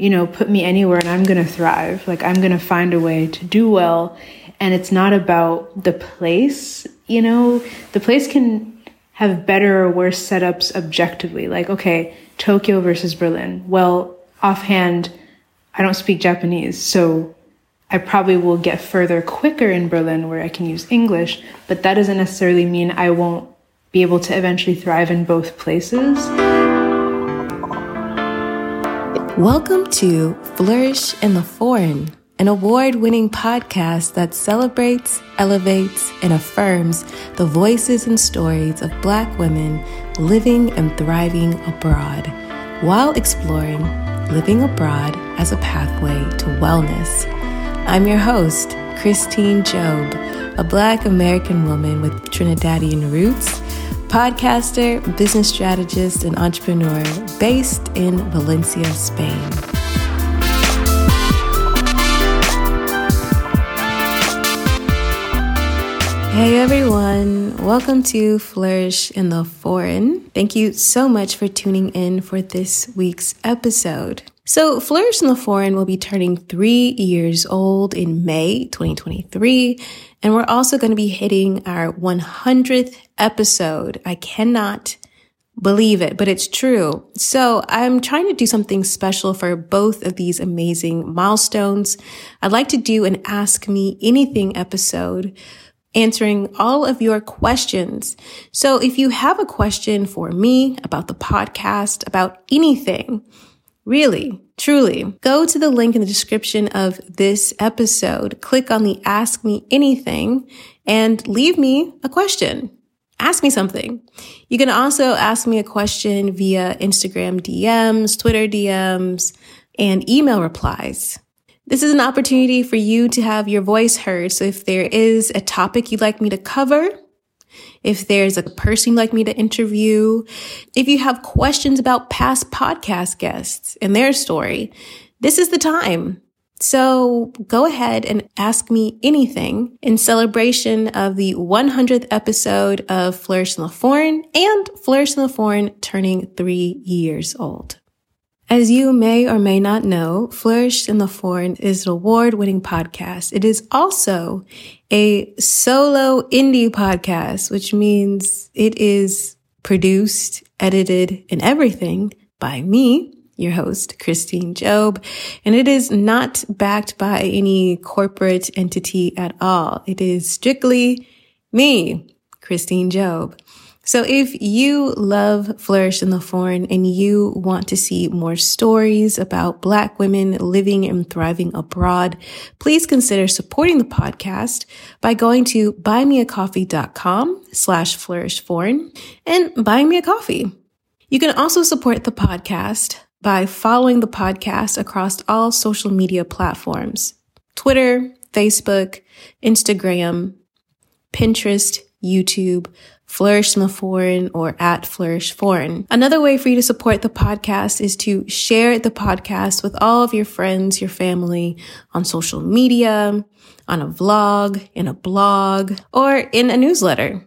you know, put me anywhere and I'm going to thrive. Like I'm going to find a way to do well. And it's not about the place, you know, the place can have better or worse setups objectively. Like, okay, Tokyo versus Berlin. Well, offhand, I don't speak Japanese, so I probably will get further quicker in Berlin where I can use English, but that doesn't necessarily mean I won't be able to eventually thrive in both places. Welcome to Flourish in the Foreign, an award winning podcast that celebrates, elevates, and affirms the voices and stories of Black women living and thriving abroad while exploring living abroad as a pathway to wellness. I'm your host, Christine Job, a Black American woman with Trinidadian roots, podcaster, business strategist, and entrepreneur based in Valencia, Spain. Hey everyone, welcome to Flourish in the Foreign. Thank you so much for tuning in for this week's episode. So, Flourish in the Foreign will be turning three years old in May 2023. And we're also going to be hitting our 100th episode. I cannot believe it, but it's true. So I'm trying to do something special for both of these amazing milestones. I'd like to do an Ask Me Anything episode answering all of your questions. So if you have a question for me about the podcast, about anything, Really, truly, go to the link in the description of this episode, click on the ask me anything and leave me a question. Ask me something. You can also ask me a question via Instagram DMs, Twitter DMs, and email replies. This is an opportunity for you to have your voice heard. So if there is a topic you'd like me to cover, if there's a person you'd like me to interview, if you have questions about past podcast guests and their story, this is the time. So go ahead and ask me anything in celebration of the 100th episode of Flourish in the Foreign and Flourish in the Foreign turning three years old. As you may or may not know, Flourished in the Foreign is an award winning podcast. It is also a solo indie podcast, which means it is produced, edited, and everything by me, your host, Christine Job. And it is not backed by any corporate entity at all. It is strictly me, Christine Job. So if you love Flourish in the Foreign and you want to see more stories about Black women living and thriving abroad, please consider supporting the podcast by going to buymeacoffee.com slash flourish foreign and buying me a coffee. You can also support the podcast by following the podcast across all social media platforms, Twitter, Facebook, Instagram, Pinterest, YouTube, Flourish in the Foreign or at Flourish Foreign. Another way for you to support the podcast is to share the podcast with all of your friends, your family on social media, on a vlog, in a blog, or in a newsletter.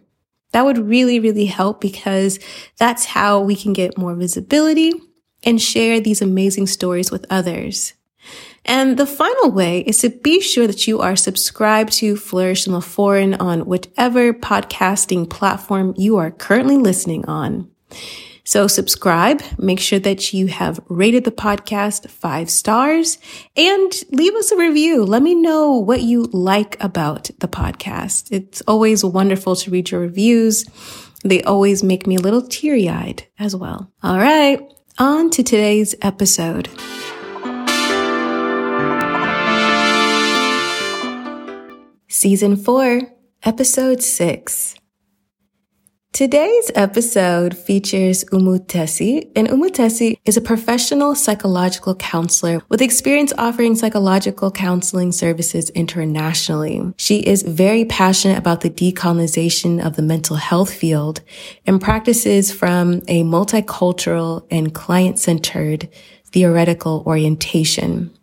That would really, really help because that's how we can get more visibility and share these amazing stories with others. And the final way is to be sure that you are subscribed to Flourish in the Foreign on whichever podcasting platform you are currently listening on. So subscribe, make sure that you have rated the podcast five stars and leave us a review. Let me know what you like about the podcast. It's always wonderful to read your reviews. They always make me a little teary eyed as well. All right. On to today's episode. Season 4, Episode 6. Today's episode features Umutesi, and Umutesi is a professional psychological counselor with experience offering psychological counseling services internationally. She is very passionate about the decolonization of the mental health field and practices from a multicultural and client-centered theoretical orientation.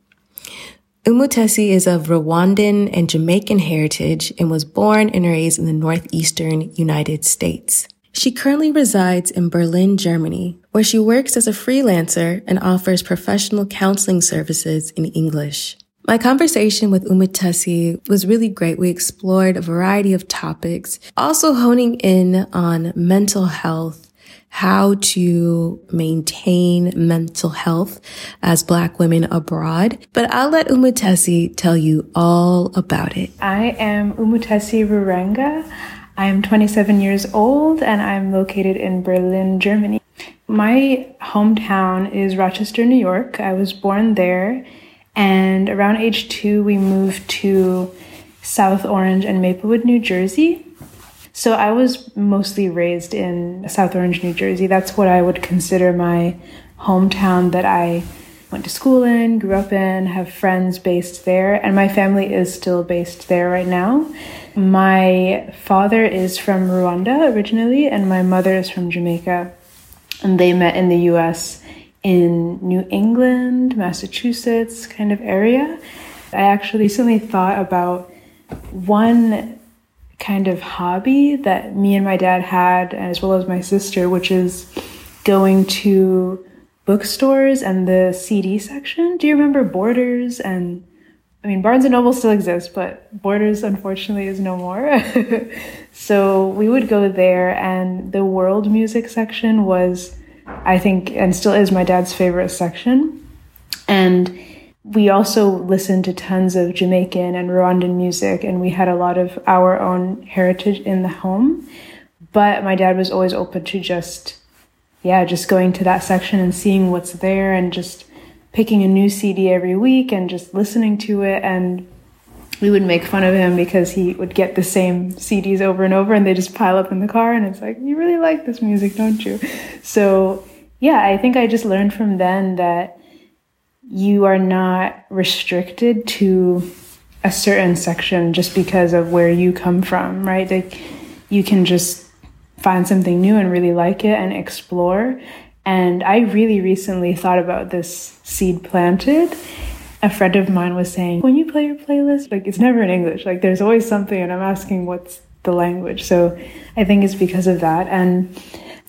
Umutesi is of Rwandan and Jamaican heritage and was born and raised in the northeastern United States. She currently resides in Berlin, Germany, where she works as a freelancer and offers professional counseling services in English. My conversation with Umutesi was really great. We explored a variety of topics, also honing in on mental health how to maintain mental health as Black women abroad. But I'll let Umutesi tell you all about it. I am Umutesi Ruranga. I'm 27 years old and I'm located in Berlin, Germany. My hometown is Rochester, New York. I was born there, and around age two, we moved to South Orange and Maplewood, New Jersey. So I was mostly raised in South Orange, New Jersey. That's what I would consider my hometown that I went to school in, grew up in, have friends based there, and my family is still based there right now. My father is from Rwanda originally, and my mother is from Jamaica. And they met in the US in New England, Massachusetts kind of area. I actually recently thought about one kind of hobby that me and my dad had, as well as my sister, which is going to bookstores and the CD section. Do you remember Borders and I mean Barnes and Noble still exists, but Borders unfortunately is no more. so we would go there and the world music section was I think and still is my dad's favorite section. And we also listened to tons of Jamaican and Rwandan music, and we had a lot of our own heritage in the home. But my dad was always open to just, yeah, just going to that section and seeing what's there and just picking a new CD every week and just listening to it. And we would make fun of him because he would get the same CDs over and over and they just pile up in the car. And it's like, you really like this music, don't you? So, yeah, I think I just learned from then that you are not restricted to a certain section just because of where you come from, right? Like you can just find something new and really like it and explore. And I really recently thought about this seed planted. A friend of mine was saying, when you play your playlist, like it's never in English, like there's always something, and I'm asking what's the language. So I think it's because of that. And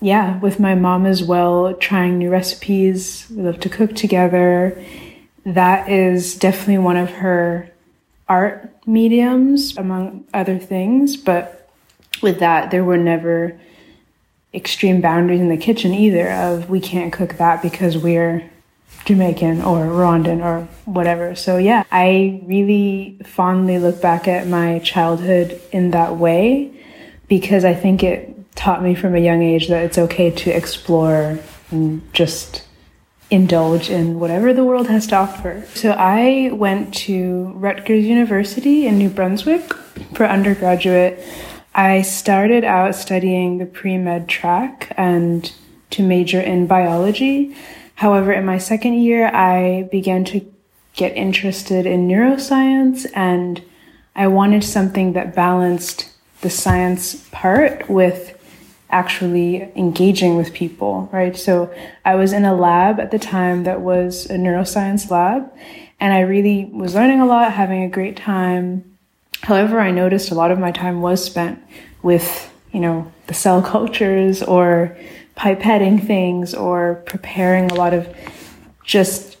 yeah, with my mom as well, trying new recipes. We love to cook together. That is definitely one of her art mediums, among other things. But with that, there were never extreme boundaries in the kitchen either of we can't cook that because we're Jamaican or Rwandan or whatever. So yeah, I really fondly look back at my childhood in that way because I think it taught me from a young age that it's okay to explore and just indulge in whatever the world has to offer. So I went to Rutgers University in New Brunswick for undergraduate. I started out studying the pre med track and to major in biology. However, in my second year, I began to get interested in neuroscience and I wanted something that balanced the science part with actually engaging with people, right? So I was in a lab at the time that was a neuroscience lab, and I really was learning a lot, having a great time. However, I noticed a lot of my time was spent with, you know, the cell cultures or pipetting things or preparing a lot of just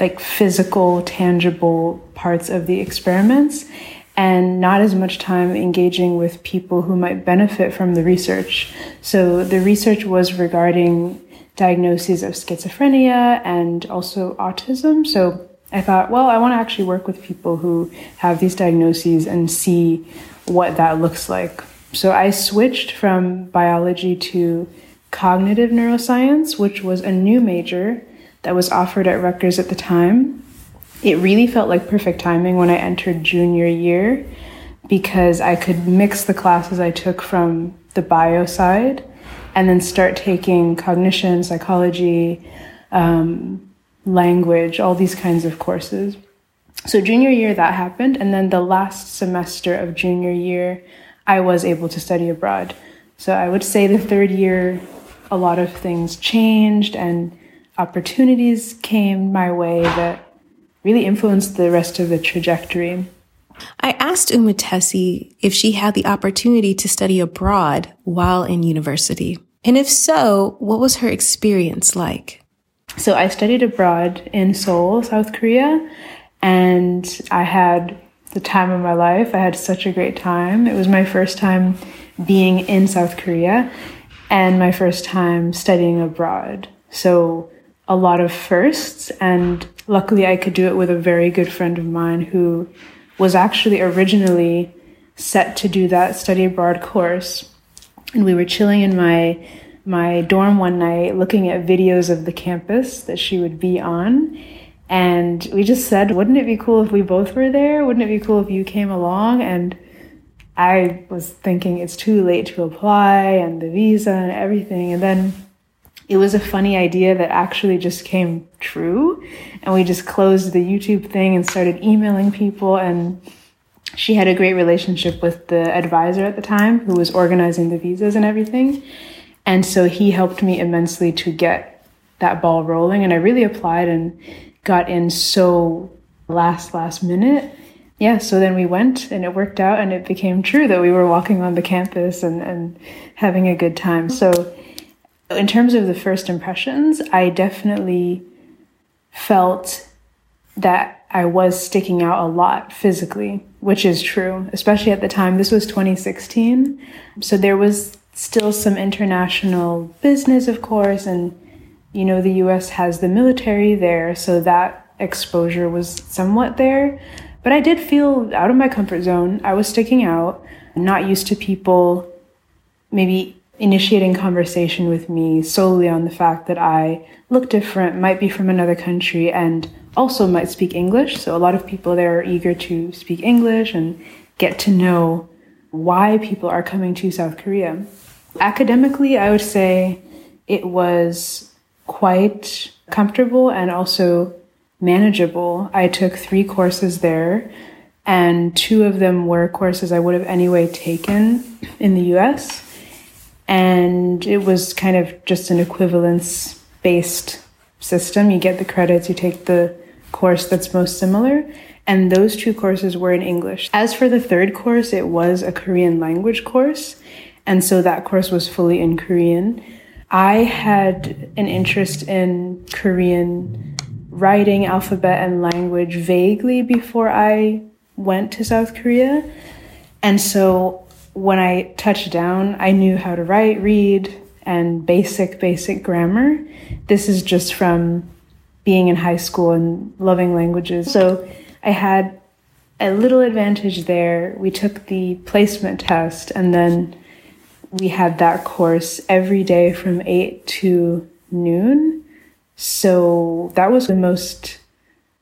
like physical, tangible parts of the experiments and not as much time engaging with people who might benefit from the research. So the research was regarding diagnoses of schizophrenia and also autism. So I thought, well, I want to actually work with people who have these diagnoses and see what that looks like. So I switched from biology to cognitive neuroscience, which was a new major that was offered at Rutgers at the time it really felt like perfect timing when I entered junior year because I could mix the classes I took from the bio side and then start taking cognition, psychology, um, language, all these kinds of courses. So, junior year, that happened. And then the last semester of junior year, I was able to study abroad. So, I would say the third year, a lot of things changed and opportunities came my way that really influenced the rest of the trajectory. I asked Umutesi if she had the opportunity to study abroad while in university. And if so, what was her experience like? So I studied abroad in Seoul, South Korea, and I had the time of my life. I had such a great time. It was my first time being in South Korea and my first time studying abroad. So a lot of firsts and luckily I could do it with a very good friend of mine who was actually originally set to do that study abroad course. And we were chilling in my my dorm one night looking at videos of the campus that she would be on. And we just said, wouldn't it be cool if we both were there? Wouldn't it be cool if you came along? And I was thinking it's too late to apply and the visa and everything. And then it was a funny idea that actually just came true. And we just closed the YouTube thing and started emailing people. And she had a great relationship with the advisor at the time who was organizing the visas and everything. And so he helped me immensely to get that ball rolling. And I really applied and got in so last, last minute. Yeah, so then we went and it worked out and it became true that we were walking on the campus and, and having a good time. So in terms of the first impressions, I definitely felt that I was sticking out a lot physically, which is true, especially at the time. This was 2016. So there was still some international business, of course, and you know, the US has the military there, so that exposure was somewhat there. But I did feel out of my comfort zone. I was sticking out, not used to people maybe initiating conversation with me solely on the fact that I look different, might be from another country, and also might speak English. So a lot of people there are eager to speak English and get to know why people are coming to South Korea. Academically, I would say it was quite comfortable and also manageable. I took three courses there, and two of them were courses I would have anyway taken in the US and it was kind of just an equivalence based system. You get the credits, you take the course that's most similar, and those two courses were in English. As for the third course, it was a Korean language course, and so that course was fully in Korean. I had an interest in Korean writing, alphabet, and language vaguely before I went to South Korea. And so when I touched down, I knew how to write, read, and basic, basic grammar. This is just from being in high school and loving languages. So I had a little advantage there. We took the placement test and then we had that course every day from 8 to noon. So that was the most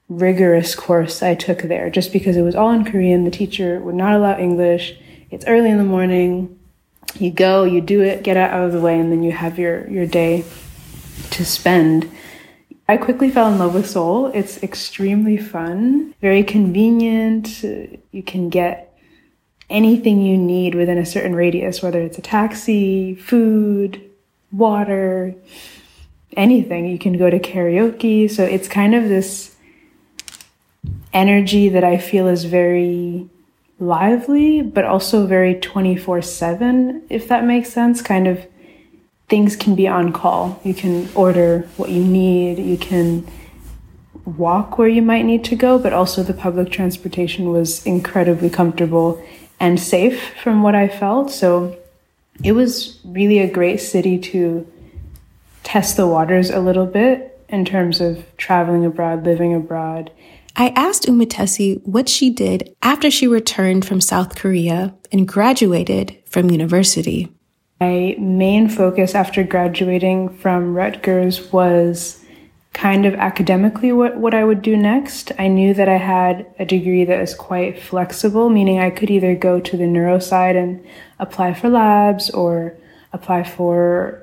rigorous course I took there just because it was all in Korean. The teacher would not allow English it's early in the morning. You go, you do it, get out of the way, and then you have your, your day to spend. I quickly fell in love with Seoul. It's extremely fun, very convenient. You can get anything you need within a certain radius, whether it's a taxi, food, water, anything. You can go to karaoke. So it's kind of this energy that I feel is very lively, but also very 24 7, if that makes sense. Kind of things can be on call. You can order what you need, you can walk where you might need to go, but also the public transportation was incredibly comfortable and safe from what I felt. So it was really a great city to test the waters a little bit in terms of traveling abroad, living abroad, I asked Umutesi what she did after she returned from South Korea and graduated from university. My main focus after graduating from Rutgers was kind of academically what, what I would do next. I knew that I had a degree that was quite flexible, meaning I could either go to the neuro side and apply for labs or apply for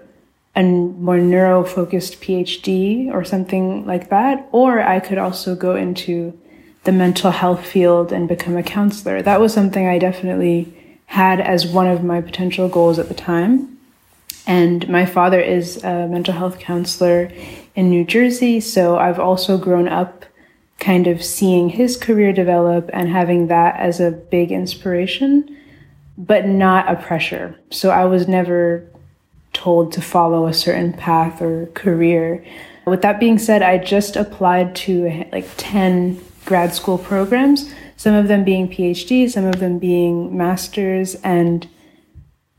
a more neuro focused PhD or something like that. Or I could also go into the mental health field and become a counselor. That was something I definitely had as one of my potential goals at the time. And my father is a mental health counselor in New Jersey, so I've also grown up kind of seeing his career develop and having that as a big inspiration, but not a pressure. So I was never told to follow a certain path or career. With that being said, I just applied to like 10 grad school programs, some of them being PhD, some of them being masters, and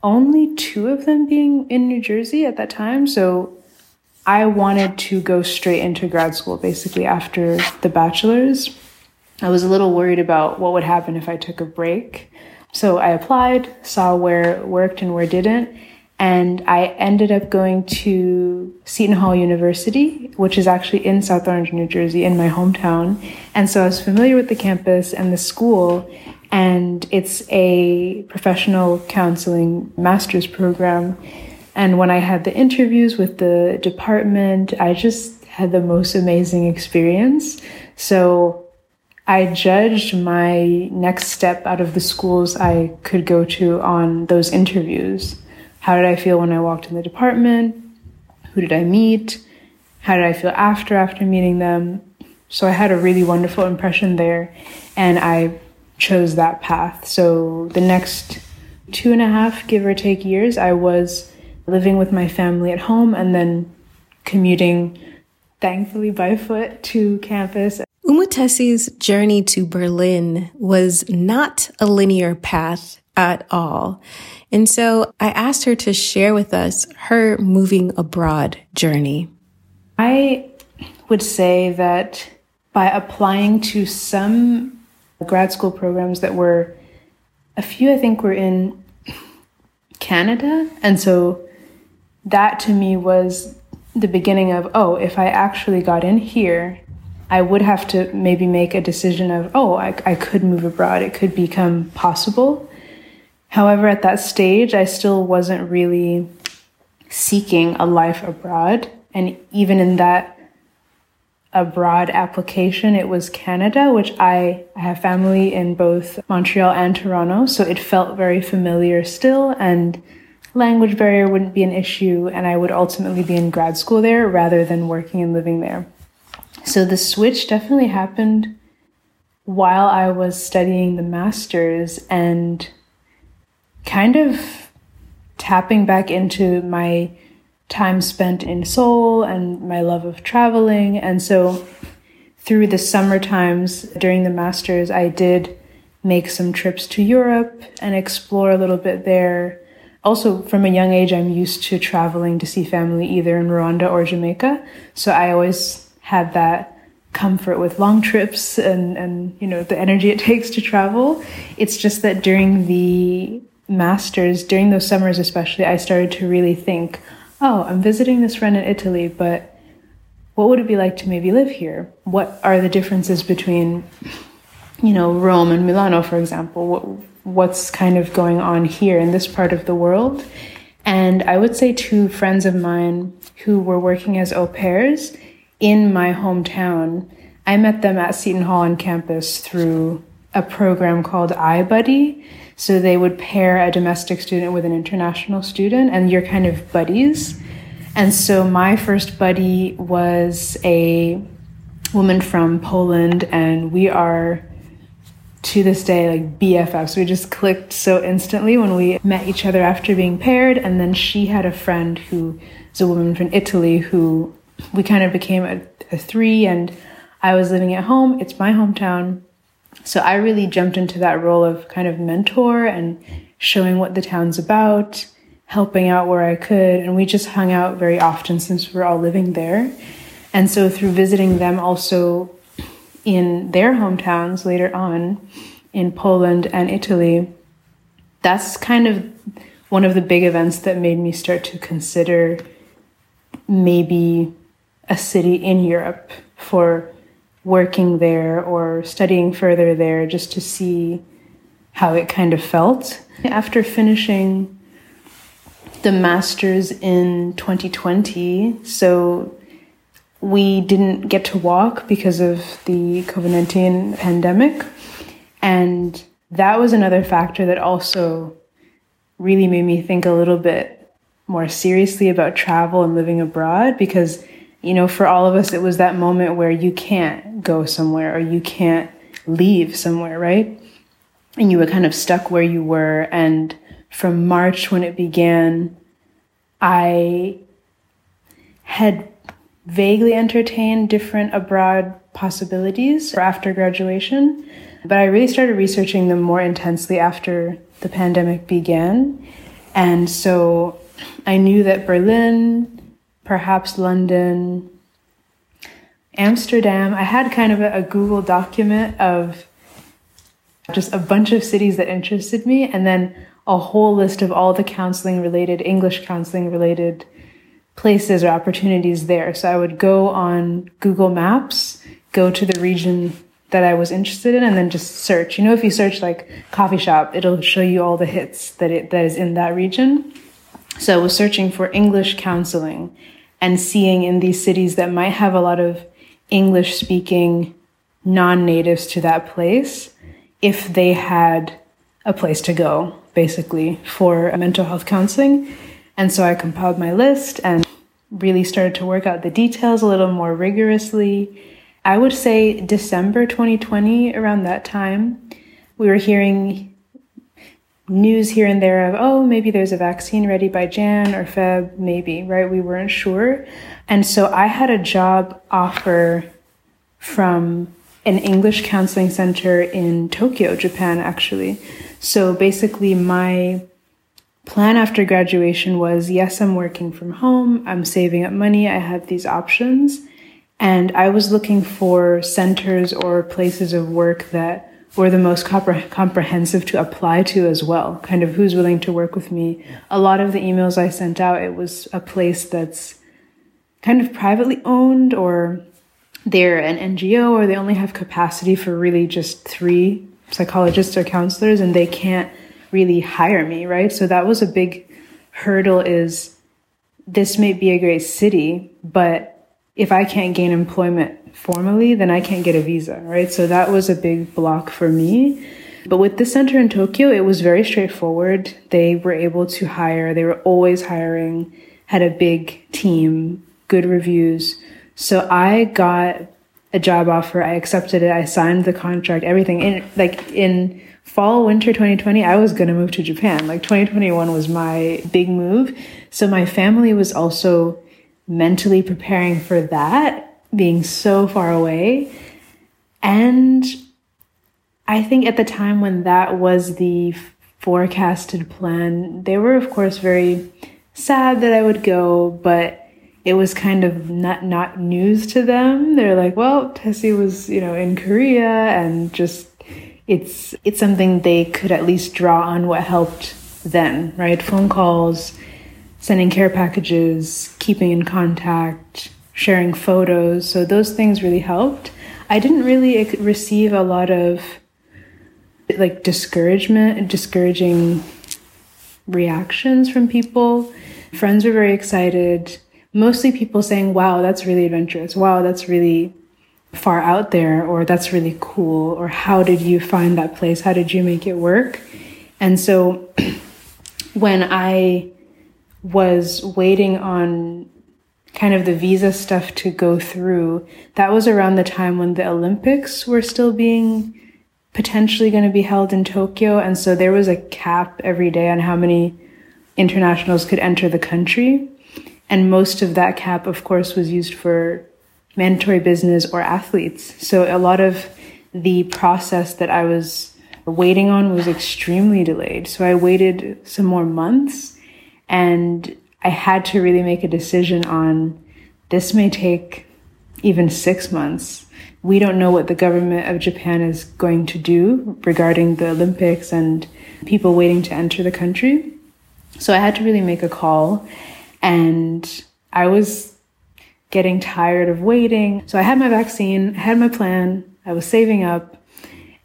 only two of them being in New Jersey at that time. So I wanted to go straight into grad school basically after the bachelor's. I was a little worried about what would happen if I took a break. So I applied, saw where worked and where didn't, and I ended up going to Seton Hall University, which is actually in South Orange, New Jersey, in my hometown. And so I was familiar with the campus and the school, and it's a professional counseling master's program. And when I had the interviews with the department, I just had the most amazing experience. So I judged my next step out of the schools I could go to on those interviews. How did I feel when I walked in the department? Who did I meet? How did I feel after after meeting them? So I had a really wonderful impression there and I chose that path. So the next two and a half, give or take years, I was living with my family at home and then commuting, thankfully by foot, to campus. Umutesi's journey to Berlin was not a linear path at all. And so I asked her to share with us her moving abroad journey. I would say that by applying to some grad school programs that were a few I think were in Canada. And so that to me was the beginning of, oh, if I actually got in here, I would have to maybe make a decision of, oh, I, I could move abroad. It could become possible. However, at that stage, I still wasn't really seeking a life abroad. And even in that abroad application, it was Canada, which I, I have family in both Montreal and Toronto, so it felt very familiar still, and language barrier wouldn't be an issue, and I would ultimately be in grad school there rather than working and living there. So the switch definitely happened while I was studying the master's and kind of tapping back into my time spent in Seoul and my love of traveling. And so through the summer times during the masters, I did make some trips to Europe and explore a little bit there. Also, from a young age, I'm used to traveling to see family either in Rwanda or Jamaica. So I always had that comfort with long trips and, and you know the energy it takes to travel. It's just that during the masters, during those summers especially, I started to really think, oh, I'm visiting this friend in Italy, but what would it be like to maybe live here? What are the differences between, you know, Rome and Milano, for example? What, what's kind of going on here in this part of the world? And I would say two friends of mine who were working as au pairs in my hometown, I met them at Seton Hall on campus through a program called iBuddy. So they would pair a domestic student with an international student, and you're kind of buddies. And so my first buddy was a woman from Poland, and we are to this day like BFFs. We just clicked so instantly when we met each other after being paired. And then she had a friend who is a woman from Italy who we kind of became a, a three, and I was living at home. It's my hometown. So I really jumped into that role of kind of mentor and showing what the town's about, helping out where I could. And we just hung out very often since we are all living there. And so through visiting them also in their hometowns later on in Poland and Italy, that's kind of one of the big events that made me start to consider maybe a city in Europe for working there or studying further there just to see how it kind of felt. After finishing the master's in 2020, so we didn't get to walk because of the COVID 19 pandemic. And that was another factor that also really made me think a little bit more seriously about travel and living abroad because you know, for all of us, it was that moment where you can't go somewhere or you can't leave somewhere, right? And you were kind of stuck where you were. And from March, when it began, I had vaguely entertained different abroad possibilities for after graduation, but I really started researching them more intensely after the pandemic began. And so I knew that Berlin, perhaps London, Amsterdam, I had kind of a, a Google document of just a bunch of cities that interested me, and then a whole list of all the counseling related, English counseling related places or opportunities there. So I would go on Google Maps, go to the region that I was interested in, and then just search. You know, if you search like coffee shop, it'll show you all the hits that it that is in that region. So I was searching for English counseling and seeing in these cities that might have a lot of English speaking non natives to that place if they had a place to go, basically, for a mental health counseling. And so I compiled my list and really started to work out the details a little more rigorously. I would say December 2020, around that time, we were hearing news here and there of, oh, maybe there's a vaccine ready by Jan or Feb, maybe, right? We weren't sure. And so I had a job offer from an English counseling center in Tokyo, Japan, actually. So basically, my plan after graduation was yes, I'm working from home, I'm saving up money, I have these options. And I was looking for centers or places of work that were the most compre- comprehensive to apply to as well. Kind of who's willing to work with me. A lot of the emails I sent out, it was a place that's kind of privately owned or they're an NGO or they only have capacity for really just three psychologists or counselors and they can't really hire me, right? So that was a big hurdle is this may be a great city, but if I can't gain employment formally, then I can't get a visa, right? So that was a big block for me. But with the center in Tokyo, it was very straightforward. They were able to hire, they were always hiring, had a big team, good reviews. So I got a job offer, I accepted it, I signed the contract, everything. In like in fall winter 2020 i was going to move to japan like 2021 was my big move so my family was also mentally preparing for that being so far away and i think at the time when that was the forecasted plan they were of course very sad that i would go but it was kind of not not news to them they're like well tessie was you know in korea and just it's it's something they could at least draw on what helped then, right? Phone calls, sending care packages, keeping in contact, sharing photos. So those things really helped. I didn't really receive a lot of like discouragement, discouraging reactions from people. Friends were very excited. Mostly people saying, wow, that's really adventurous. Wow, that's really far out there or that's really cool or how did you find that place how did you make it work and so when i was waiting on kind of the visa stuff to go through that was around the time when the olympics were still being potentially going to be held in tokyo and so there was a cap every day on how many internationals could enter the country and most of that cap of course was used for mandatory business or athletes. So a lot of the process that I was waiting on was extremely delayed. So I waited some more months and I had to really make a decision on this may take even six months. We don't know what the government of Japan is going to do regarding the Olympics and people waiting to enter the country. So I had to really make a call and I was getting tired of waiting. So I had my vaccine, I had my plan, I was saving up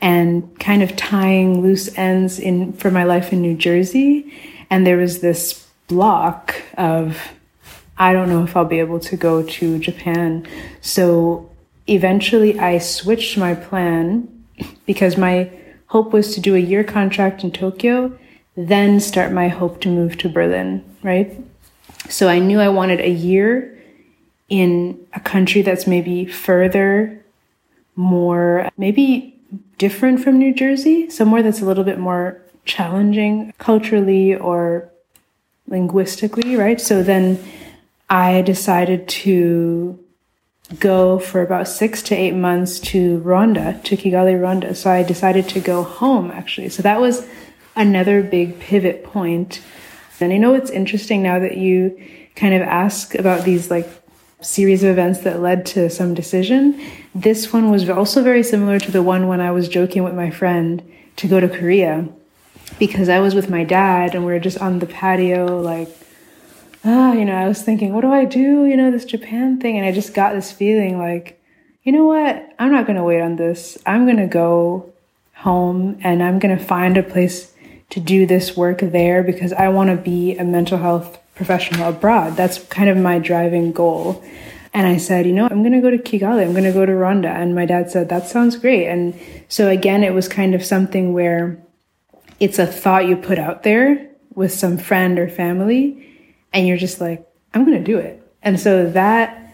and kind of tying loose ends in for my life in New Jersey. And there was this block of I don't know if I'll be able to go to Japan. So eventually I switched my plan because my hope was to do a year contract in Tokyo, then start my hope to move to Berlin, right? So I knew I wanted a year in a country that's maybe further, more, maybe different from New Jersey, somewhere that's a little bit more challenging culturally or linguistically, right? So then I decided to go for about six to eight months to Rwanda, to Kigali, Rwanda. So I decided to go home actually. So that was another big pivot point. And I know it's interesting now that you kind of ask about these like series of events that led to some decision. This one was also very similar to the one when I was joking with my friend to go to Korea because I was with my dad and we were just on the patio, like, ah, you know, I was thinking, what do I do? You know, this Japan thing. And I just got this feeling like, you know what? I'm not going to wait on this. I'm going to go home and I'm going to find a place to do this work there because I want to be a mental health professional abroad. That's kind of my driving goal. And I said, you know, I'm going to go to Kigali. I'm going to go to Rwanda. And my dad said, that sounds great. And so again, it was kind of something where it's a thought you put out there with some friend or family, and you're just like, I'm going to do it. And so that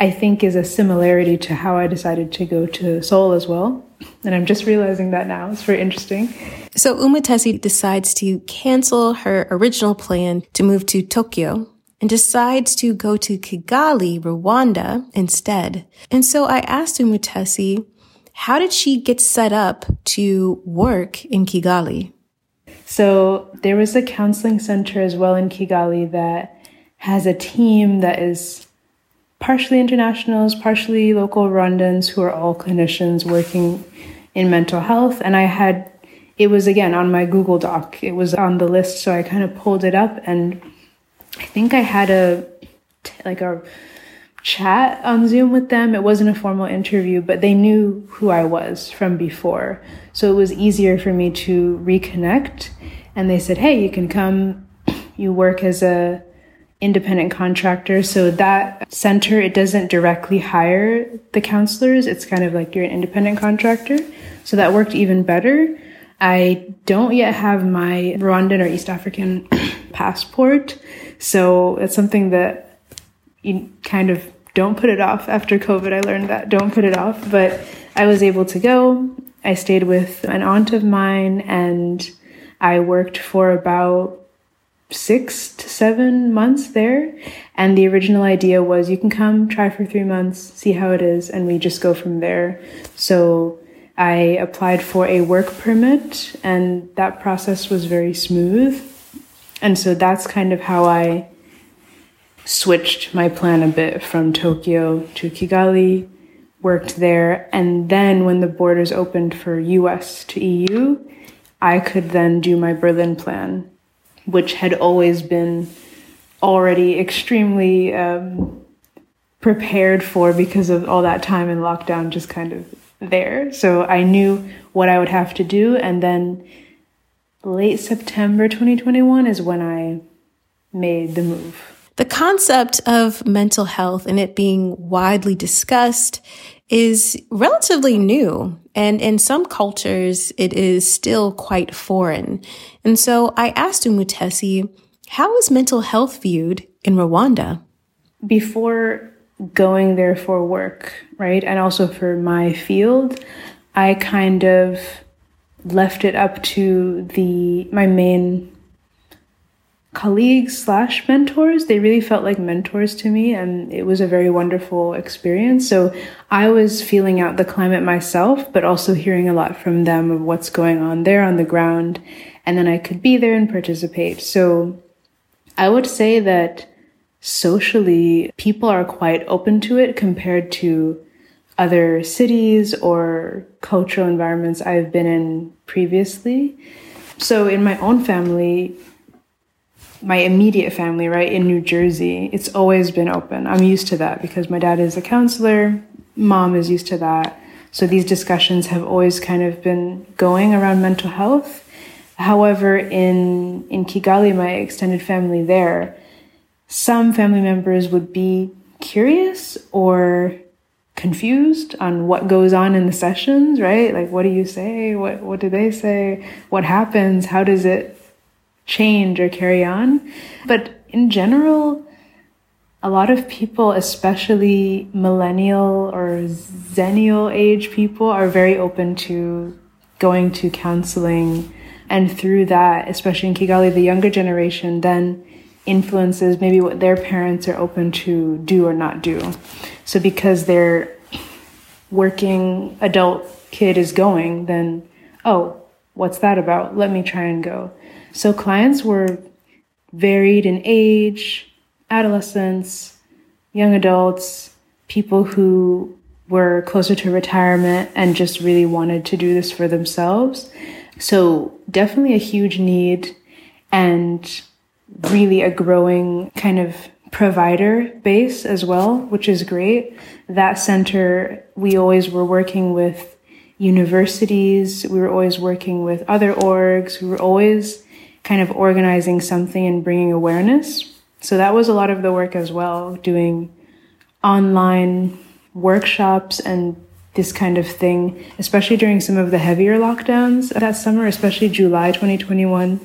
I think is a similarity to how I decided to go to Seoul as well. And I'm just realizing that now. It's very interesting. So Umutesi decides to cancel her original plan to move to Tokyo and decides to go to Kigali, Rwanda instead. And so I asked Umutesi, how did she get set up to work in Kigali? So there was a counseling center as well in Kigali that has a team that is partially internationals, partially local Rwandans who are all clinicians working in mental health. And I had, it was again on my Google Doc, it was on the list. So I kind of pulled it up and I think I had a, like a chat on Zoom with them. It wasn't a formal interview, but they knew who I was from before. So it was easier for me to reconnect. And they said, hey, you can come, you work as a independent contractor. So that center, it doesn't directly hire the counselors. It's kind of like you're an independent contractor. So that worked even better. I don't yet have my Rwandan or East African passport. So it's something that you kind of don't put it off. After COVID, I learned that don't put it off. But I was able to go. I stayed with an aunt of mine and I worked for about six to seven months there. And the original idea was you can come, try for three months, see how it is, and we just go from there. So I applied for a work permit, and that process was very smooth. And so that's kind of how I switched my plan a bit from Tokyo to Kigali, worked there, and then when the borders opened for US to EU, I could then do my Berlin plan, which had always been already extremely um, prepared for because of all that time in lockdown just kind of there. So I knew what I would have to do. And then late September 2021 is when I made the move. The concept of mental health and it being widely discussed is relatively new. And in some cultures, it is still quite foreign. And so I asked Umutesi, how is mental health viewed in Rwanda? Before going there for work, right, and also for my field, I kind of left it up to the my main colleagues slash mentors. They really felt like mentors to me, and it was a very wonderful experience. So I was feeling out the climate myself, but also hearing a lot from them of what's going on there on the ground. And then I could be there and participate. So I would say that socially, people are quite open to it compared to other cities or cultural environments I've been in previously. So in my own family, my immediate family, right, in New Jersey, it's always been open. I'm used to that because my dad is a counselor, mom is used to that. So these discussions have always kind of been going around mental health. However, in in Kigali, my extended family there, some family members would be curious or confused on what goes on in the sessions, right? Like what do you say? What what do they say? What happens? How does it change or carry on. But in general, a lot of people, especially millennial or zennial age people, are very open to going to counseling. And through that, especially in Kigali, the younger generation then influences maybe what their parents are open to do or not do. So because their working adult kid is going, then, oh, what's that about? Let me try and go. So clients were varied in age, adolescents, young adults, people who were closer to retirement and just really wanted to do this for themselves. So definitely a huge need and really a growing kind of provider base as well, which is great. That center, we always were working with universities. We were always working with other orgs. We were always kind of organizing something and bringing awareness. So that was a lot of the work as well, doing online workshops and this kind of thing, especially during some of the heavier lockdowns that summer, especially July 2021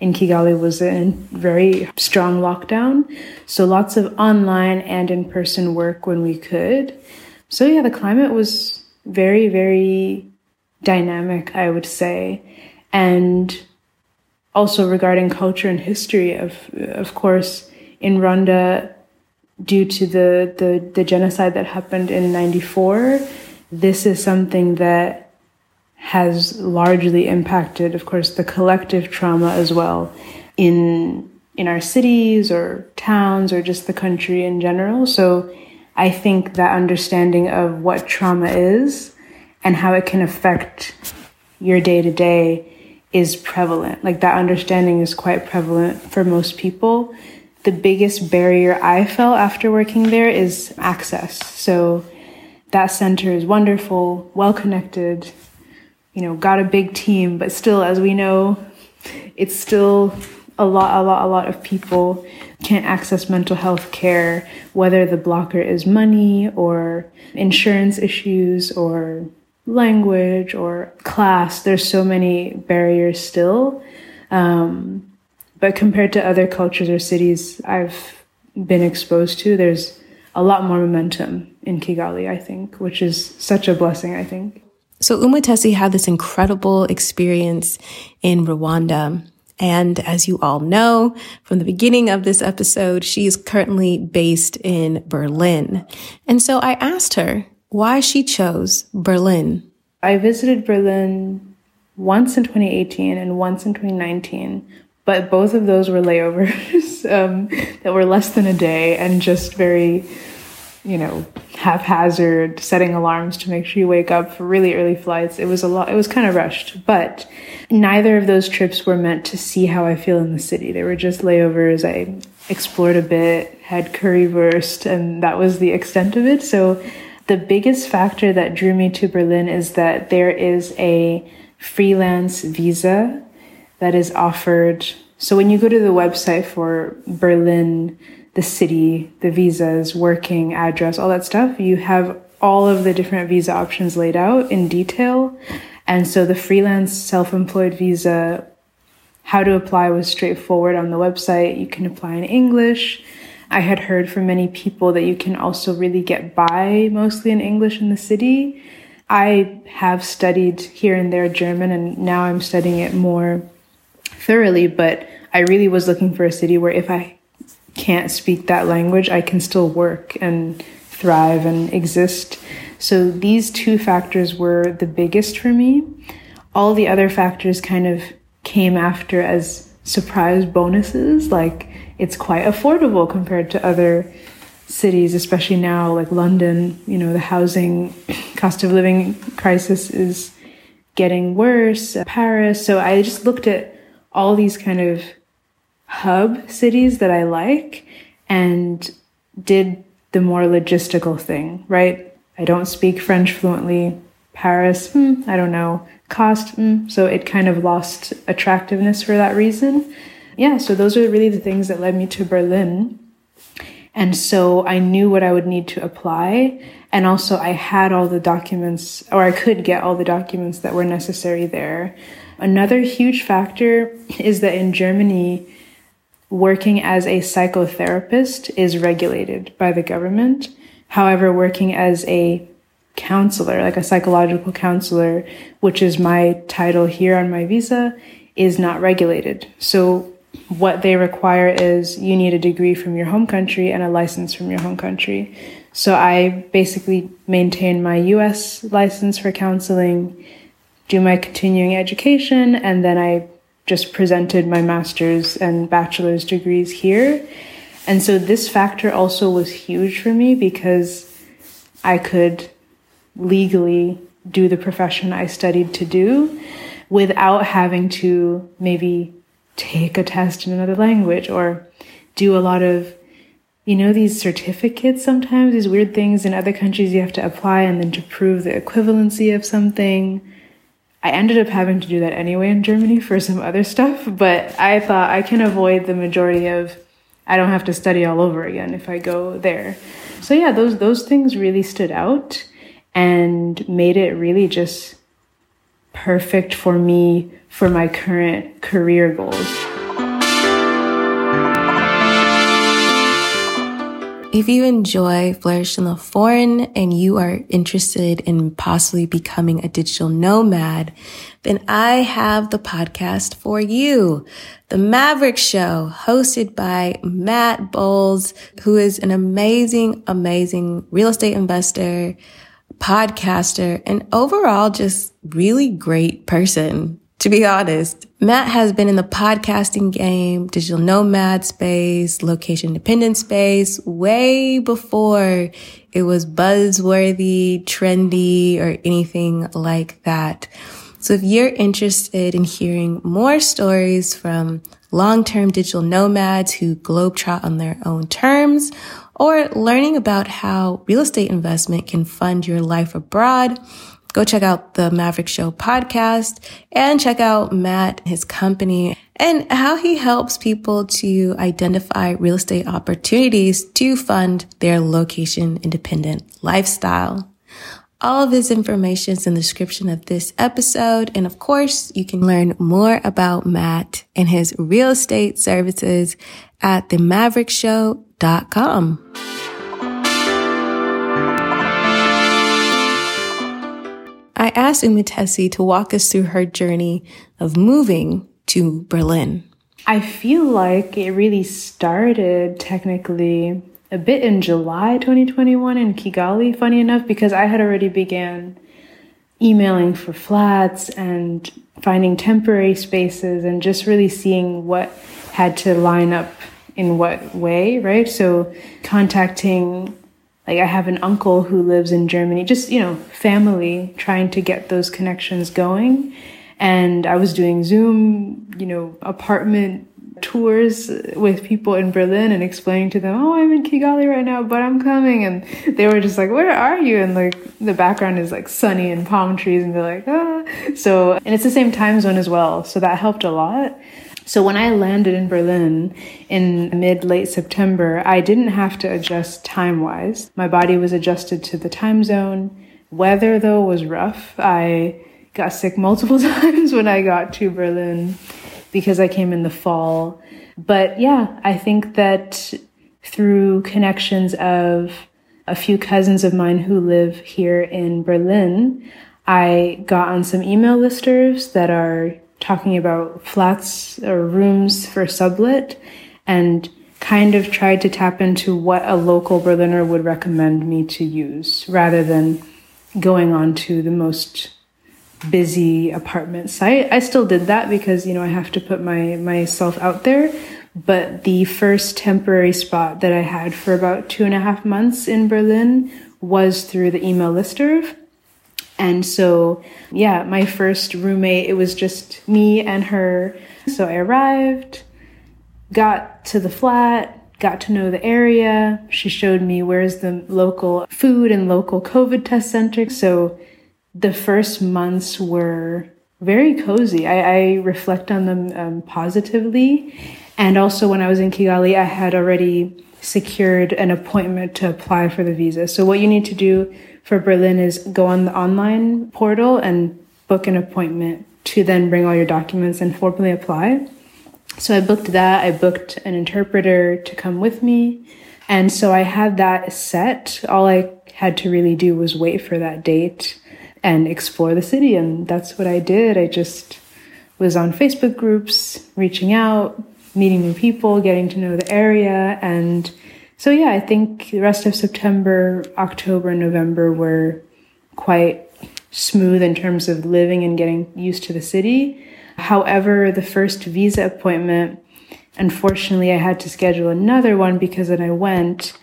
in Kigali was in very strong lockdown. So lots of online and in person work when we could. So yeah, the climate was very, very dynamic, I would say. And also regarding culture and history of of course in Rwanda due to the, the, the genocide that happened in 94 this is something that has largely impacted of course the collective trauma as well in in our cities or towns or just the country in general. So i think that understanding of what trauma is and how it can affect your day to day is prevalent. Like that understanding is quite prevalent for most people. The biggest barrier I felt after working there is access. So that center is wonderful, well connected, you know, got a big team, but still, as we know, it's still a lot, a lot, a lot of people can't access mental health care, whether the blocker is money or insurance issues or language or class. There's so many barriers still. Um, but compared to other cultures or cities I've been exposed to, there's a lot more momentum in Kigali, I think, which is such a blessing, I think. So Umutesi had this incredible experience in Rwanda. And as you all know from the beginning of this episode, she is currently based in Berlin. And so I asked her, why she chose Berlin. I visited Berlin once in 2018 and once in 2019, but both of those were layovers um, that were less than a day and just very, you know, haphazard, setting alarms to make sure you wake up for really early flights. It was a lot, it was kind of rushed, but neither of those trips were meant to see how I feel in the city. They were just layovers. I explored a bit, had currywurst, and that was the extent of it. So the biggest factor that drew me to Berlin is that there is a freelance visa that is offered. So when you go to the website for Berlin, the city, the visas, working address, all that stuff, you have all of the different visa options laid out in detail. And so the freelance self employed visa, how to apply was straightforward on the website. You can apply in English. I had heard from many people that you can also really get by mostly in English in the city. I have studied here and there German and now I'm studying it more thoroughly, but I really was looking for a city where if I can't speak that language, I can still work and thrive and exist. So these two factors were the biggest for me. All the other factors kind of came after as surprise bonuses, like it's quite affordable compared to other cities, especially now, like London. You know, the housing cost of living crisis is getting worse. Uh, Paris. So I just looked at all these kind of hub cities that I like and did the more logistical thing, right? I don't speak French fluently. Paris, hmm, I don't know. Cost, hmm. so it kind of lost attractiveness for that reason yeah, so those are really the things that led me to Berlin. And so I knew what I would need to apply. And also I had all the documents, or I could get all the documents that were necessary there. Another huge factor is that in Germany, working as a psychotherapist is regulated by the government. However, working as a counselor, like a psychological counselor, which is my title here on my visa, is not regulated. So what they require is you need a degree from your home country and a license from your home country. So I basically maintain my US license for counseling, do my continuing education, and then I just presented my master's and bachelor's degrees here. And so this factor also was huge for me because I could legally do the profession I studied to do without having to maybe take a test in another language or do a lot of you know these certificates sometimes these weird things in other countries you have to apply and then to prove the equivalency of something. I ended up having to do that anyway in germany for some other stuff but i thought i can avoid the majority of i don't have to study all over again if i go there. So yeah those those things really stood out and made it really just perfect for me for my current career goals. If you enjoy Flourish in the Foreign and you are interested in possibly becoming a digital nomad, then I have the podcast for you. The Maverick Show, hosted by Matt Bowles, who is an amazing, amazing real estate investor, podcaster, and overall just really great person. To be honest, Matt has been in the podcasting game, digital nomad space, location dependent space way before it was buzzworthy, trendy, or anything like that. So if you're interested in hearing more stories from long-term digital nomads who globetrot on their own terms or learning about how real estate investment can fund your life abroad, go check out the Maverick Show podcast and check out Matt, his company, and how he helps people to identify real estate opportunities to fund their location independent lifestyle. All of his information is in the description of this episode. And of course, you can learn more about Matt and his real estate services at themaverickshow.com. I asked Umutesi to walk us through her journey of moving to Berlin. I feel like it really started technically a bit in July 2021 in Kigali, funny enough, because I had already began emailing for flats and finding temporary spaces and just really seeing what had to line up in what way, right? So contacting like I have an uncle who lives in Germany, just, you know, family trying to get those connections going. And I was doing Zoom, you know, apartment tours with people in Berlin and explaining to them, oh, I'm in Kigali right now, but I'm coming. And they were just like, where are you? And like the background is like sunny and palm trees. And they're like, ah. So, and it's the same time zone as well. So that helped a lot. So when I landed in Berlin in mid late September, I didn't have to adjust time wise. My body was adjusted to the time zone. Weather though was rough. I got sick multiple times when I got to Berlin because I came in the fall. But yeah, I think that through connections of a few cousins of mine who live here in Berlin, I got on some email listers that are talking about flats or rooms for sublet and kind of tried to tap into what a local Berliner would recommend me to use rather than going on to the most busy apartment site. I still did that because, you know, I have to put my myself out there. But the first temporary spot that I had for about two and a half months in Berlin was through the email lister. And so, yeah, my first roommate, it was just me and her. So I arrived, got to the flat, got to know the area. She showed me where's the local food and local COVID test center. So the first months were very cozy. I, I reflect on them um, positively. And also, when I was in Kigali, I had already secured an appointment to apply for the visa. So, what you need to do for Berlin is go on the online portal and book an appointment to then bring all your documents and formally apply. So I booked that. I booked an interpreter to come with me. And so I had that set. All I had to really do was wait for that date and explore the city. And that's what I did. I just was on Facebook groups, reaching out, meeting new people, getting to know the area. And so, yeah, I think the rest of September, October, and November were quite smooth in terms of living and getting used to the city. However, the first visa appointment, unfortunately, I had to schedule another one because when I went,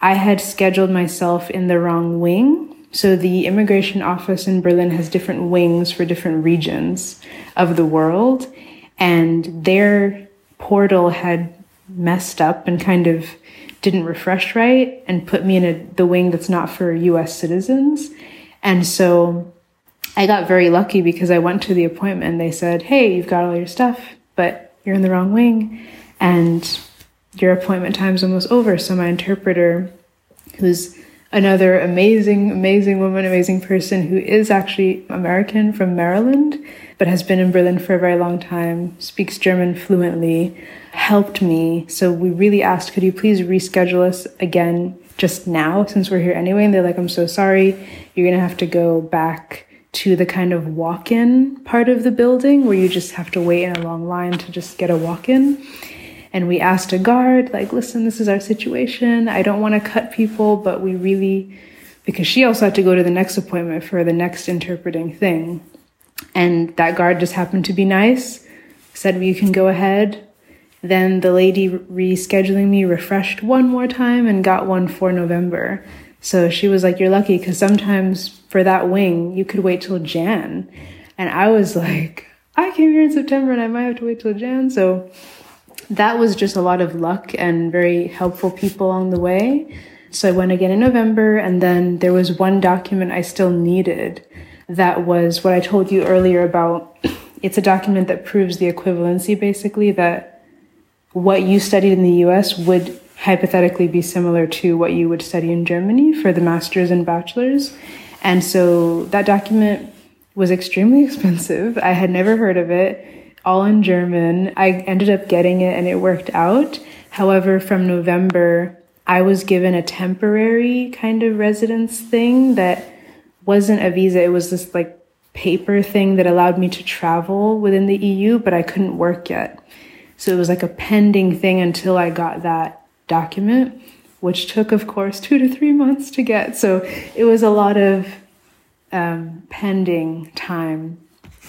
I had scheduled myself in the wrong wing. So the immigration office in Berlin has different wings for different regions of the world. And their portal had messed up and kind of didn't refresh right and put me in a, the wing that's not for US citizens. And so I got very lucky because I went to the appointment and they said, Hey, you've got all your stuff, but you're in the wrong wing and your appointment time's almost over. So my interpreter, who's another amazing, amazing woman, amazing person who is actually American from Maryland, but has been in Berlin for a very long time, speaks German fluently, helped me. So we really asked, could you please reschedule us again just now since we're here anyway? And they're like, I'm so sorry. You're going to have to go back to the kind of walk in part of the building where you just have to wait in a long line to just get a walk in. And we asked a guard, like, listen, this is our situation. I don't want to cut people, but we really, because she also had to go to the next appointment for the next interpreting thing. And that guard just happened to be nice, said, well, you can go ahead. Then the lady rescheduling me refreshed one more time and got one for November. So she was like, You're lucky because sometimes for that wing, you could wait till Jan. And I was like, I came here in September and I might have to wait till Jan. So that was just a lot of luck and very helpful people along the way. So I went again in November, and then there was one document I still needed that was what I told you earlier about. It's a document that proves the equivalency, basically, that what you studied in the US would hypothetically be similar to what you would study in Germany for the master's and bachelor's. And so that document was extremely expensive. I had never heard of it all in German. I ended up getting it and it worked out. However, from November, I was given a temporary kind of residence thing that wasn't a visa. It was this like paper thing that allowed me to travel within the EU, but I couldn't work yet. So it was like a pending thing until I got that document, which took, of course, two to three months to get. So it was a lot of um, pending time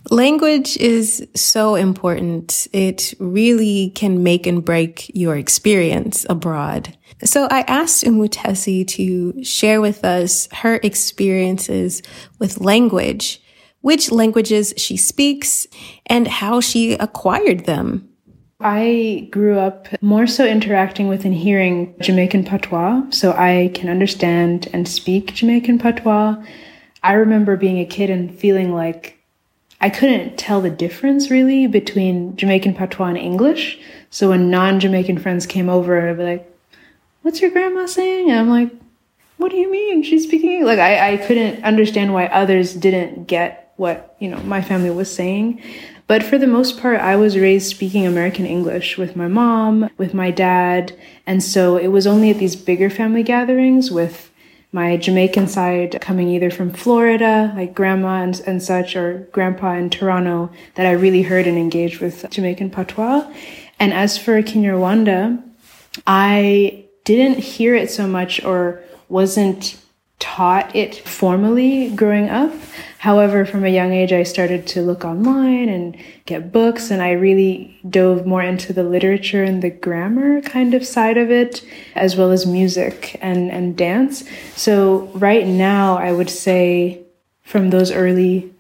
Language is so important. It really can make and break your experience abroad. So I asked Umutesi to share with us her experiences with language, which languages she speaks, and how she acquired them. I grew up more so interacting with and hearing Jamaican patois, so I can understand and speak Jamaican patois. I remember being a kid and feeling like I couldn't tell the difference really between Jamaican patois and English. So when non Jamaican friends came over, I'd be like, What's your grandma saying? And I'm like, What do you mean? She's speaking. Like, I, I couldn't understand why others didn't get what, you know, my family was saying. But for the most part, I was raised speaking American English with my mom, with my dad. And so it was only at these bigger family gatherings with my Jamaican side coming either from Florida, like grandma and, and such, or grandpa in Toronto, that I really heard and engaged with Jamaican patois. And as for Kinyarwanda, I didn't hear it so much or wasn't taught it formally growing up. However, from a young age, I started to look online and get books, and I really dove more into the literature and the grammar kind of side of it, as well as music and, and dance. So, right now, I would say from those early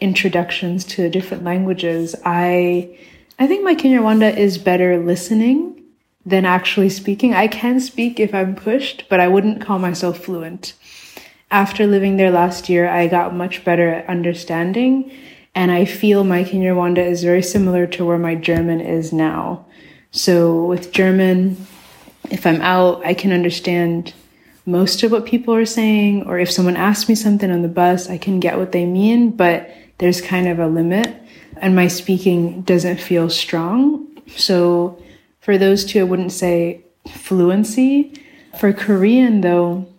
introductions to different languages, I, I think my Kinyarwanda is better listening than actually speaking. I can speak if I'm pushed, but I wouldn't call myself fluent after living there last year, I got much better at understanding. And I feel my Kinyarwanda is very similar to where my German is now. So with German, if I'm out, I can understand most of what people are saying. Or if someone asks me something on the bus, I can get what they mean, but there's kind of a limit. And my speaking doesn't feel strong. So for those two, I wouldn't say fluency. For Korean, though,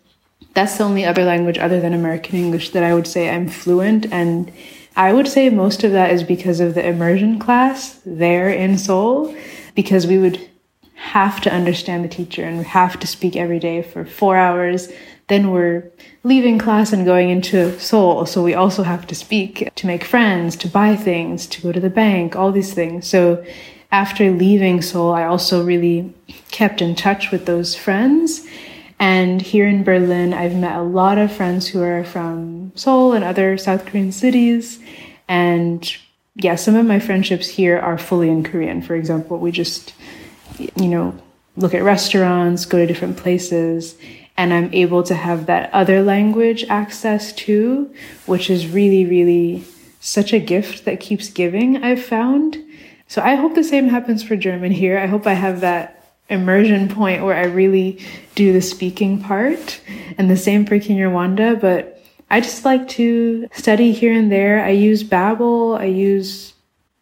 that's the only other language other than American English that I would say I'm fluent. And I would say most of that is because of the immersion class there in Seoul, because we would have to understand the teacher and we have to speak every day for four hours. Then we're leaving class and going into Seoul. So we also have to speak to make friends, to buy things, to go to the bank, all these things. So after leaving Seoul, I also really kept in touch with those friends. And here in Berlin, I've met a lot of friends who are from Seoul and other South Korean cities. And yeah, some of my friendships here are fully in Korean. For example, we just, you know, look at restaurants, go to different places, and I'm able to have that other language access too, which is really, really such a gift that keeps giving, I've found. So I hope the same happens for German here. I hope I have that immersion point where I really do the speaking part and the same for Kinyarwanda, but I just like to study here and there. I use Babbel, I use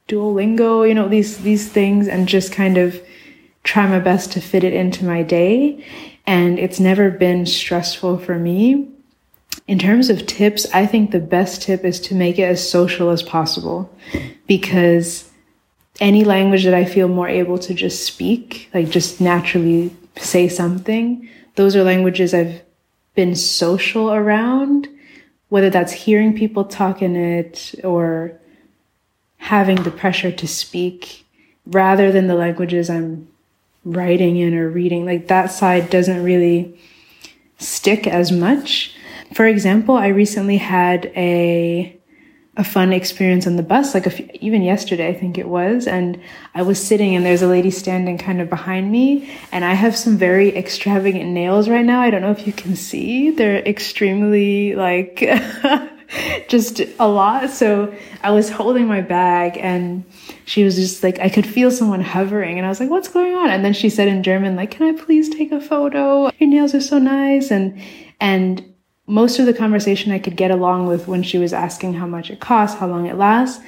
Duolingo, you know, these these things and just kind of try my best to fit it into my day. And it's never been stressful for me. In terms of tips, I think the best tip is to make it as social as possible because any language that I feel more able to just speak, like just naturally say something, those are languages I've been social around, whether that's hearing people talk in it or having the pressure to speak rather than the languages I'm writing in or reading. Like that side doesn't really stick as much. For example, I recently had a a fun experience on the bus, like even yesterday, I think it was. And I was sitting and there's a lady standing kind of behind me. And I have some very extravagant nails right now. I don't know if you can see. They're extremely like just a lot. So I was holding my bag and she was just like, I could feel someone hovering. And I was like, what's going on? And then she said in German, like, can I please take a photo? Your nails are so nice. And, and most of the conversation I could get along with when she was asking how much it costs, how long it lasts.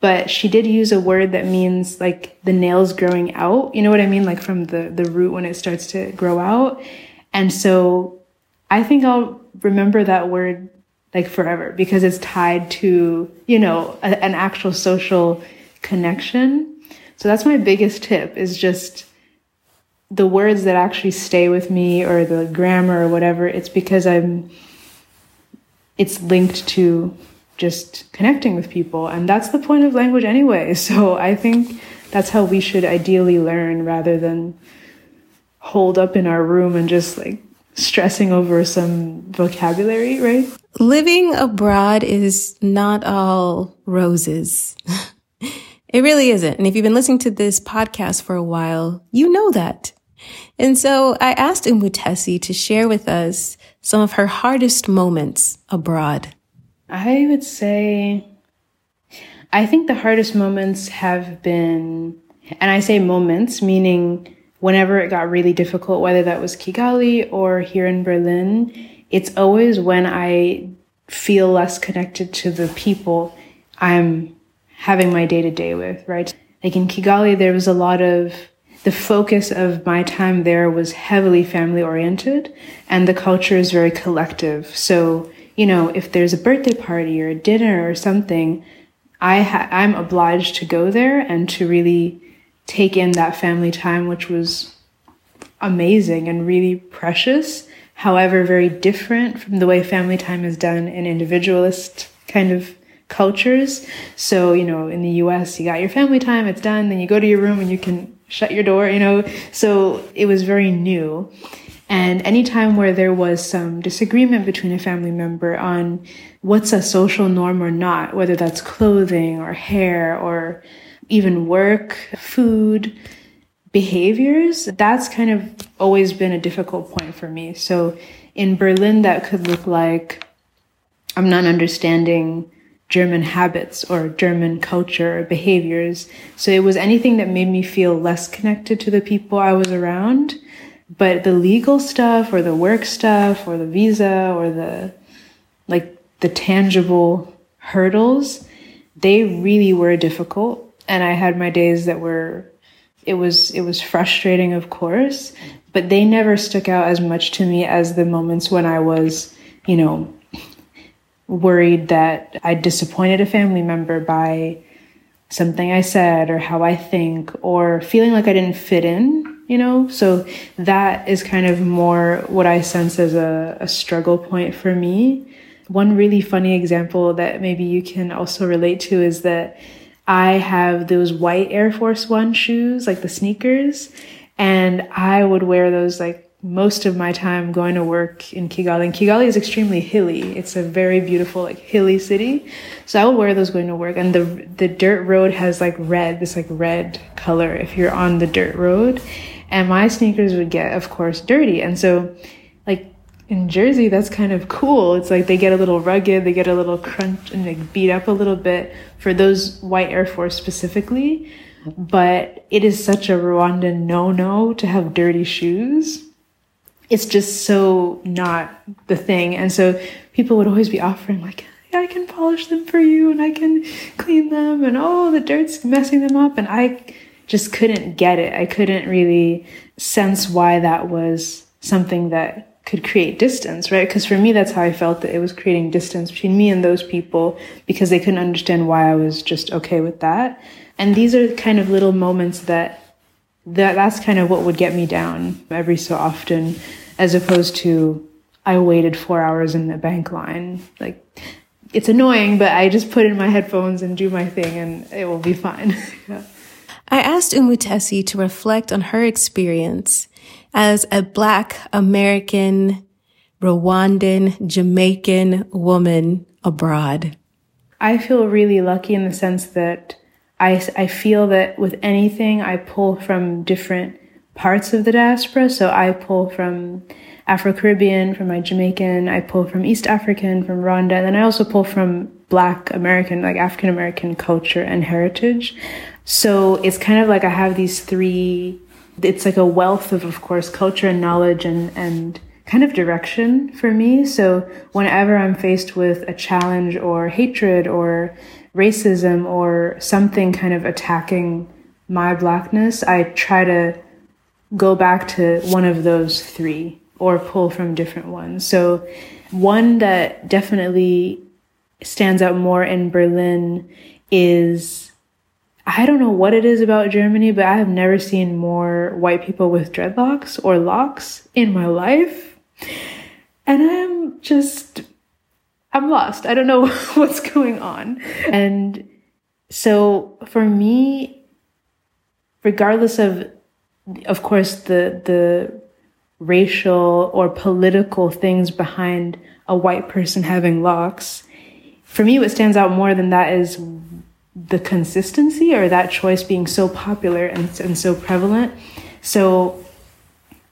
But she did use a word that means like the nails growing out. You know what I mean? Like from the, the root when it starts to grow out. And so I think I'll remember that word like forever because it's tied to, you know, a, an actual social connection. So that's my biggest tip is just the words that actually stay with me or the grammar or whatever. It's because I'm it's linked to just connecting with people. And that's the point of language anyway. So I think that's how we should ideally learn rather than hold up in our room and just like stressing over some vocabulary, right? Living abroad is not all roses. it really isn't. And if you've been listening to this podcast for a while, you know that. And so I asked Umutesi to share with us some of her hardest moments abroad? I would say, I think the hardest moments have been, and I say moments, meaning whenever it got really difficult, whether that was Kigali or here in Berlin, it's always when I feel less connected to the people I'm having my day to day with, right? Like in Kigali, there was a lot of the focus of my time there was heavily family oriented and the culture is very collective. So, you know, if there's a birthday party or a dinner or something, I ha- I'm obliged to go there and to really take in that family time, which was amazing and really precious. However, very different from the way family time is done in individualist kind of cultures. So, you know, in the US, you got your family time, it's done, then you go to your room and you can shut your door, you know. So it was very new. And anytime where there was some disagreement between a family member on what's a social norm or not, whether that's clothing or hair or even work, food, behaviors, that's kind of always been a difficult point for me. So in Berlin, that could look like I'm not understanding German habits or German culture or behaviors. So it was anything that made me feel less connected to the people I was around. But the legal stuff or the work stuff or the visa or the like the tangible hurdles, they really were difficult. And I had my days that were it was it was frustrating, of course, but they never stuck out as much to me as the moments when I was, you know, worried that I disappointed a family member by something I said or how I think or feeling like I didn't fit in, you know? So that is kind of more what I sense as a, a struggle point for me. One really funny example that maybe you can also relate to is that I have those white Air Force One shoes, like the sneakers, and I would wear those like most of my time going to work in Kigali. And Kigali is extremely hilly. It's a very beautiful, like hilly city. So I would wear those going to work. And the the dirt road has like red, this like red color if you're on the dirt road. And my sneakers would get, of course, dirty. And so like in Jersey, that's kind of cool. It's like they get a little rugged, they get a little crunch and like beat up a little bit for those white Air Force specifically. But it is such a Rwandan no no to have dirty shoes it's just so not the thing. And so people would always be offering like, I can polish them for you and I can clean them and oh, the dirt's messing them up. And I just couldn't get it. I couldn't really sense why that was something that could create distance, right? Because for me, that's how I felt that it was creating distance between me and those people because they couldn't understand why I was just okay with that. And these are kind of little moments that that that's kind of what would get me down every so often as opposed to I waited four hours in the bank line. Like, it's annoying, but I just put in my headphones and do my thing and it will be fine. yeah. I asked Umutesi to reflect on her experience as a Black American, Rwandan, Jamaican woman abroad. I feel really lucky in the sense that I, I feel that with anything, I pull from different parts of the diaspora. So I pull from Afro Caribbean, from my Jamaican, I pull from East African, from Rwanda, and then I also pull from Black American, like African American culture and heritage. So it's kind of like I have these three, it's like a wealth of, of course, culture and knowledge and, and kind of direction for me. So whenever I'm faced with a challenge or hatred or racism or something kind of attacking my blackness, I try to go back to one of those three or pull from different ones. So, one that definitely stands out more in Berlin is I don't know what it is about Germany, but I have never seen more white people with dreadlocks or locks in my life. And I'm just, I'm lost. I don't know what's going on. And so for me, regardless of of course, the the racial or political things behind a white person having locks. For me, what stands out more than that is the consistency or that choice being so popular and, and so prevalent. So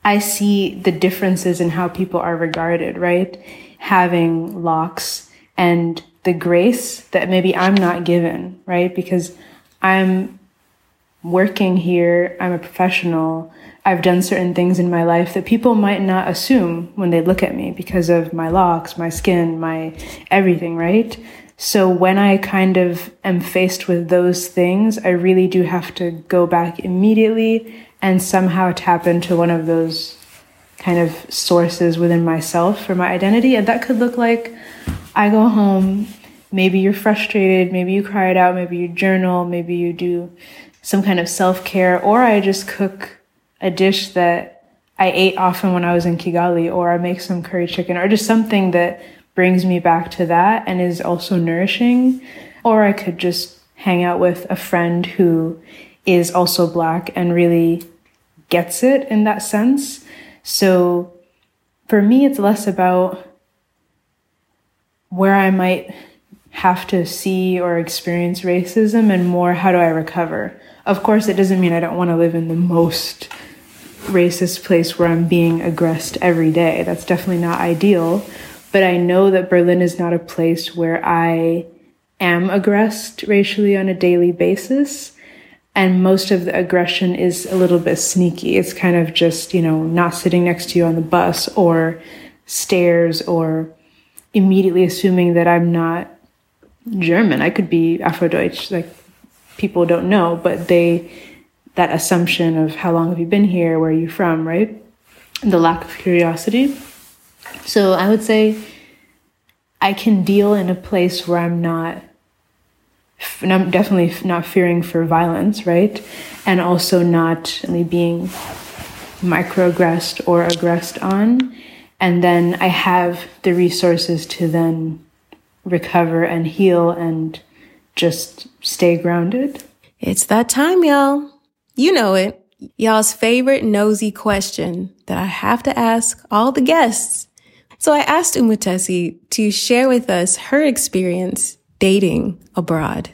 I see the differences in how people are regarded, right? Having locks and the grace that maybe I'm not given, right? Because I'm working here, I'm a professional. I've done certain things in my life that people might not assume when they look at me because of my locks, my skin, my everything, right? So when I kind of am faced with those things, I really do have to go back immediately and somehow tap into one of those kind of sources within myself for my identity. And that could look like I go home, maybe you're frustrated, maybe you cry it out, maybe you journal, maybe you do some kind of self care, or I just cook a dish that I ate often when I was in Kigali, or I make some curry chicken, or just something that brings me back to that and is also nourishing. Or I could just hang out with a friend who is also black and really gets it in that sense. So for me, it's less about where I might have to see or experience racism and more how do I recover. Of course, it doesn't mean I don't want to live in the most racist place where I'm being aggressed every day. That's definitely not ideal. But I know that Berlin is not a place where I am aggressed racially on a daily basis. And most of the aggression is a little bit sneaky. It's kind of just, you know, not sitting next to you on the bus or stairs or immediately assuming that I'm not German. I could be Afro-Deutsch. Like people don't know, but they that assumption of how long have you been here, where are you from, right? The lack of curiosity. So I would say I can deal in a place where I'm not and I'm definitely not fearing for violence, right? And also not being microaggressed or aggressed on. And then I have the resources to then recover and heal and just stay grounded. It's that time, y'all. You know it. Y'all's favorite nosy question that I have to ask all the guests. So I asked Umutesi to share with us her experience dating abroad.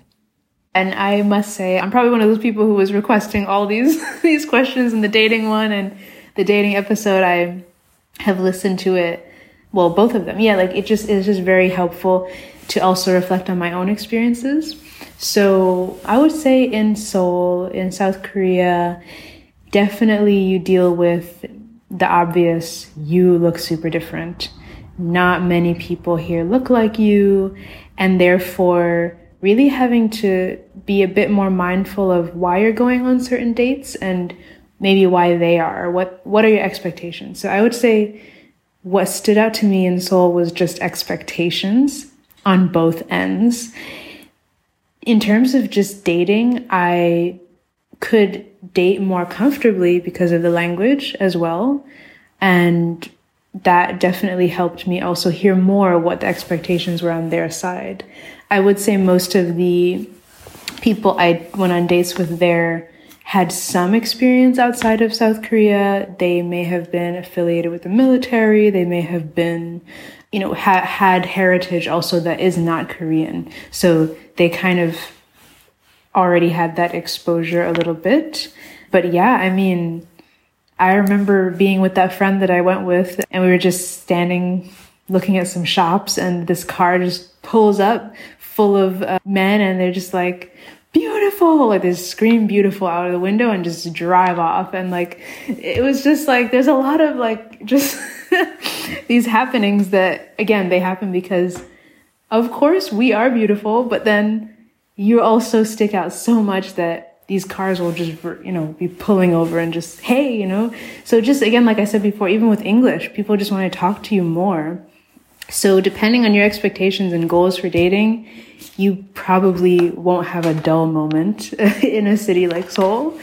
And I must say, I'm probably one of those people who was requesting all these these questions in the dating one and the dating episode. I have listened to it, well, both of them. Yeah, like it just is just very helpful to also reflect on my own experiences. So I would say in Seoul, in South Korea, definitely you deal with the obvious. You look super different. Not many people here look like you, and therefore really having to be a bit more mindful of why you're going on certain dates and maybe why they are. What what are your expectations? So I would say what stood out to me in Seoul was just expectations on both ends. In terms of just dating, I could date more comfortably because of the language as well. And that definitely helped me also hear more what the expectations were on their side. I would say most of the people I went on dates with there had some experience outside of South Korea. They may have been affiliated with the military. They may have been, you know, ha- had heritage also that is not Korean. So they kind of already had that exposure a little bit. But yeah, I mean, I remember being with that friend that I went with, and we were just standing looking at some shops, and this car just pulls up full of uh, men, and they're just like, beautiful! Like they scream beautiful out of the window and just drive off. And like it was just like there's a lot of like just these happenings that again they happen because of course we are beautiful but then you also stick out so much that these cars will just you know be pulling over and just hey you know? So just again like i said before even with english people just want to talk to you more. So depending on your expectations and goals for dating you probably won't have a dull moment in a city like seoul.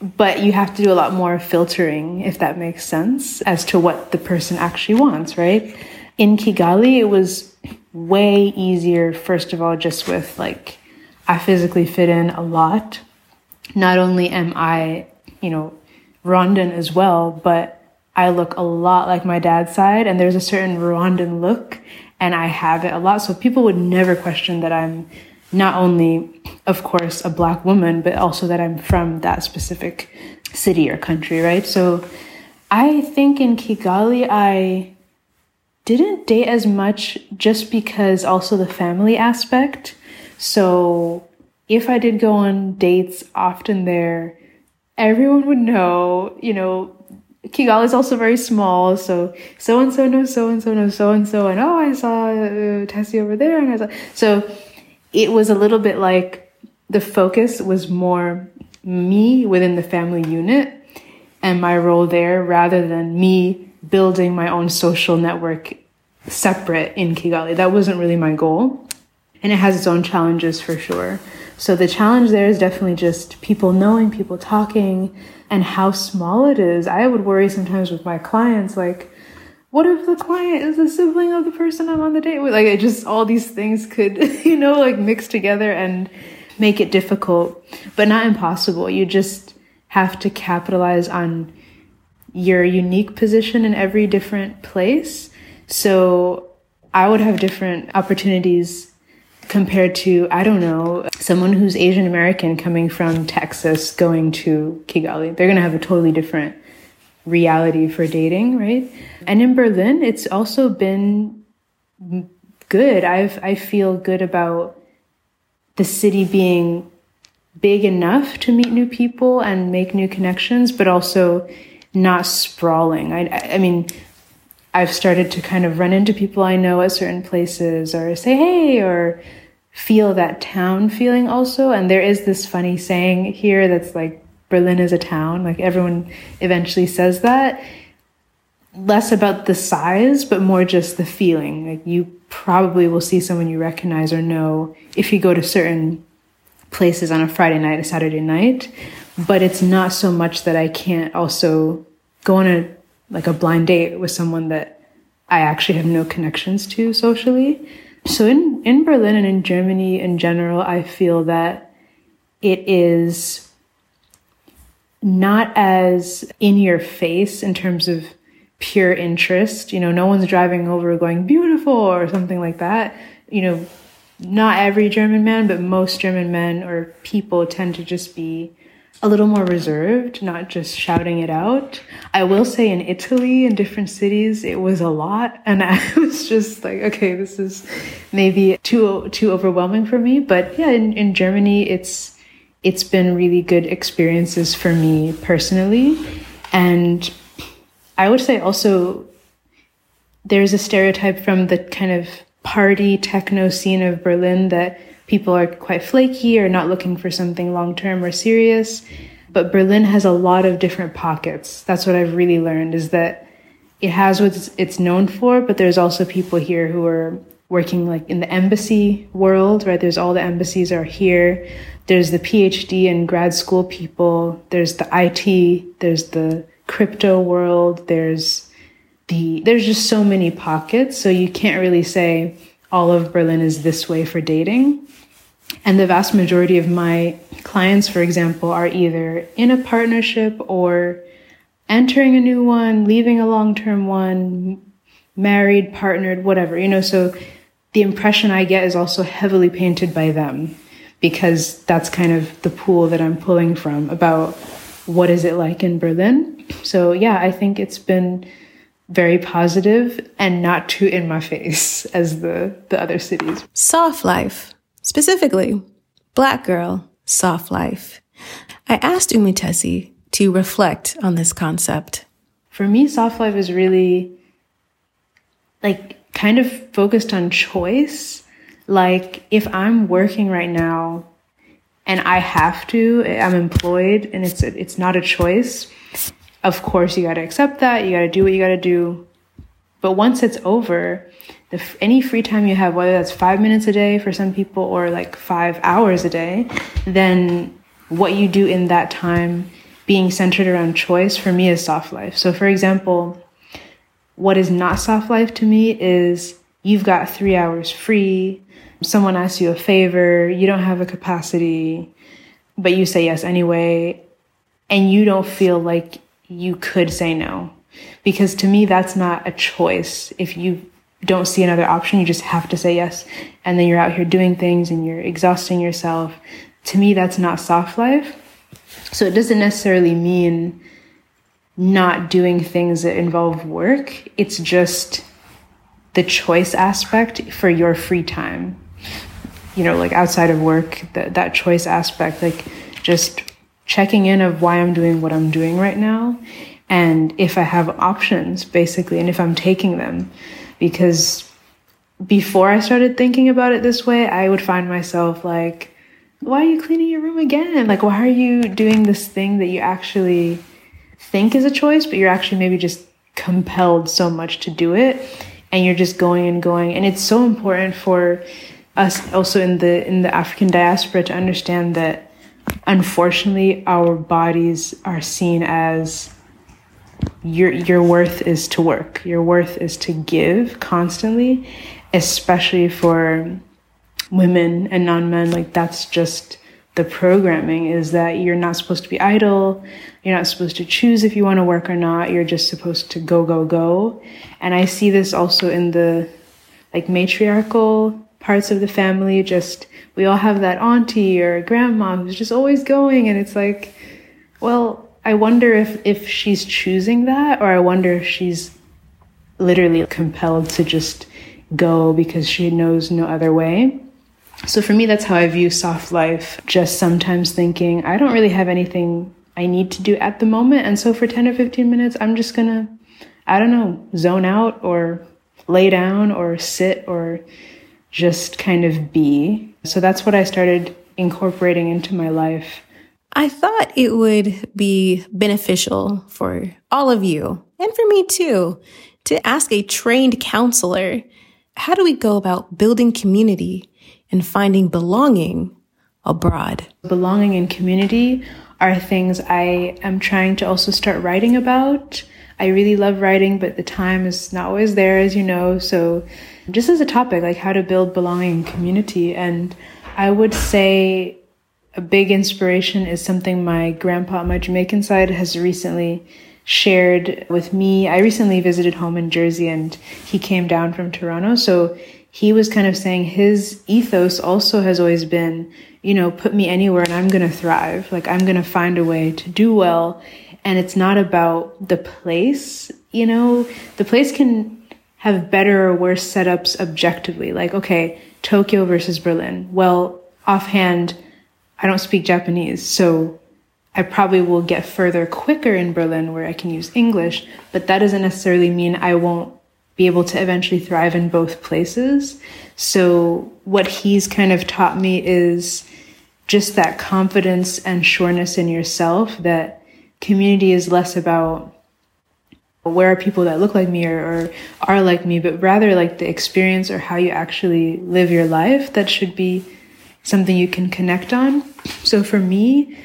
But you have to do a lot more filtering if that makes sense as to what the person actually wants right? In kigali it was way easier first of all just with like I physically fit in a lot. Not only am I, you know, Rwandan as well, but I look a lot like my dad's side, and there's a certain Rwandan look, and I have it a lot. So people would never question that I'm not only, of course, a black woman, but also that I'm from that specific city or country, right? So I think in Kigali, I didn't date as much just because also the family aspect. So if I did go on dates often there, everyone would know, you know, Kigali is also very small, so so and so knows so and so knows so and so, and oh, I saw uh, Tessie over there, and I saw so it was a little bit like the focus was more me within the family unit and my role there rather than me building my own social network separate in Kigali. That wasn't really my goal and it has its own challenges for sure. So the challenge there is definitely just people knowing, people talking, and how small it is. I would worry sometimes with my clients, like, what if the client is a sibling of the person I'm on the date with? Like, it just all these things could, you know, like mix together and make it difficult, but not impossible. You just have to capitalize on your unique position in every different place. So I would have different opportunities compared to, I don't know, someone who's Asian American coming from Texas going to Kigali. They're going to have a totally different reality for dating, right? And in Berlin, it's also been good. I've, I feel good about the city being big enough to meet new people and make new connections, but also not sprawling. I, I mean, I've started to kind of run into people I know at certain places or say, hey, or feel that town feeling also. And there is this funny saying here that's like Berlin is a town. Like everyone eventually says that. Less about the size, but more just the feeling. Like you probably will see someone you recognize or know if you go to certain places on a Friday night, a Saturday night. But it's not so much that I can't also go on a like a blind date with someone that I actually have no connections to socially. So in, in Berlin and in Germany in general, I feel that it is not as in your face in terms of pure interest. You know, no one's driving over going beautiful or something like that. You know, not every German man, but most German men or people tend to just be a little more reserved, not just shouting it out. I will say in Italy, in different cities, it was a lot. And I was just like, okay, this is maybe too, too overwhelming for me. But yeah, in, in Germany, it's, it's been really good experiences for me personally. And I would say also there's a stereotype from the kind of party techno scene of Berlin that people are quite flaky or not looking for something long term or serious. But Berlin has a lot of different pockets. That's what I've really learned is that it has what it's known for, but there's also people here who are working like in the embassy world, right? There's all the embassies are here. There's the PhD and grad school people. There's the IT. There's the crypto world. There's the, there's just so many pockets. So you can't really say all of Berlin is this way for dating. And the vast majority of my clients, for example, are either in a partnership or entering a new one, leaving a long term one, married, partnered, whatever, you know. So the impression I get is also heavily painted by them because that's kind of the pool that I'm pulling from about what is it like in Berlin. So yeah, I think it's been very positive and not too in my face as the the other cities. Soft life. Specifically, Black Girl, Soft Life. I asked Umutesi to reflect on this concept. For me, soft life is really like kind of focused on choice. Like if I'm working right now and I have to, I'm employed and it's it's not a choice. Of course, you got to accept that. You got to do what you got to do. But once it's over, the, any free time you have, whether that's five minutes a day for some people or like five hours a day, then what you do in that time being centered around choice for me is soft life. So, for example, what is not soft life to me is you've got three hours free, someone asks you a favor, you don't have a capacity, but you say yes anyway, and you don't feel like you could say no. Because to me, that's not a choice. If you don't see another option. You just have to say yes. And then you're out here doing things and you're exhausting yourself. To me, that's not soft life. So it doesn't necessarily mean not doing things that involve work. It's just the choice aspect for your free time. You know, like outside of work, that, that choice aspect, like just checking in of why I'm doing what I'm doing right now. And if I have options, basically, and if I'm taking them because before I started thinking about it this way, I would find myself like, why are you cleaning your room again? Like, why are you doing this thing that you actually think is a choice, but you're actually maybe just compelled so much to do it and you're just going and going. And it's so important for us also in the in the African diaspora to understand that unfortunately our bodies are seen as your your worth is to work. Your worth is to give constantly, especially for women and non-men. Like that's just the programming is that you're not supposed to be idle. You're not supposed to choose if you want to work or not. You're just supposed to go, go, go. And I see this also in the like matriarchal parts of the family. Just we all have that auntie or grandma who's just always going. And it's like, well, I wonder if, if she's choosing that, or I wonder if she's literally compelled to just go because she knows no other way. So for me, that's how I view soft life. Just sometimes thinking, I don't really have anything I need to do at the moment. And so for 10 or 15 minutes, I'm just gonna, I don't know, zone out or lay down or sit or just kind of be. So that's what I started incorporating into my life I thought it would be beneficial for all of you and for me too to ask a trained counselor how do we go about building community and finding belonging abroad? Belonging and community are things I am trying to also start writing about. I really love writing, but the time is not always there, as you know. So, just as a topic, like how to build belonging and community. And I would say a big inspiration is something my grandpa on my Jamaican side has recently shared with me. I recently visited home in Jersey and he came down from Toronto. So he was kind of saying his ethos also has always been, you know, put me anywhere and I'm going to thrive. Like I'm going to find a way to do well. And it's not about the place, you know, the place can have better or worse setups objectively. Like, okay, Tokyo versus Berlin. Well, offhand, I don't speak Japanese. So I probably will get further quicker in Berlin where I can use English, but that doesn't necessarily mean I won't be able to eventually thrive in both places. So what he's kind of taught me is just that confidence and sureness in yourself that community is less about where are people that look like me or, or, are like me, but rather like the experience or how you actually live your life that should be something you can connect on. So for me,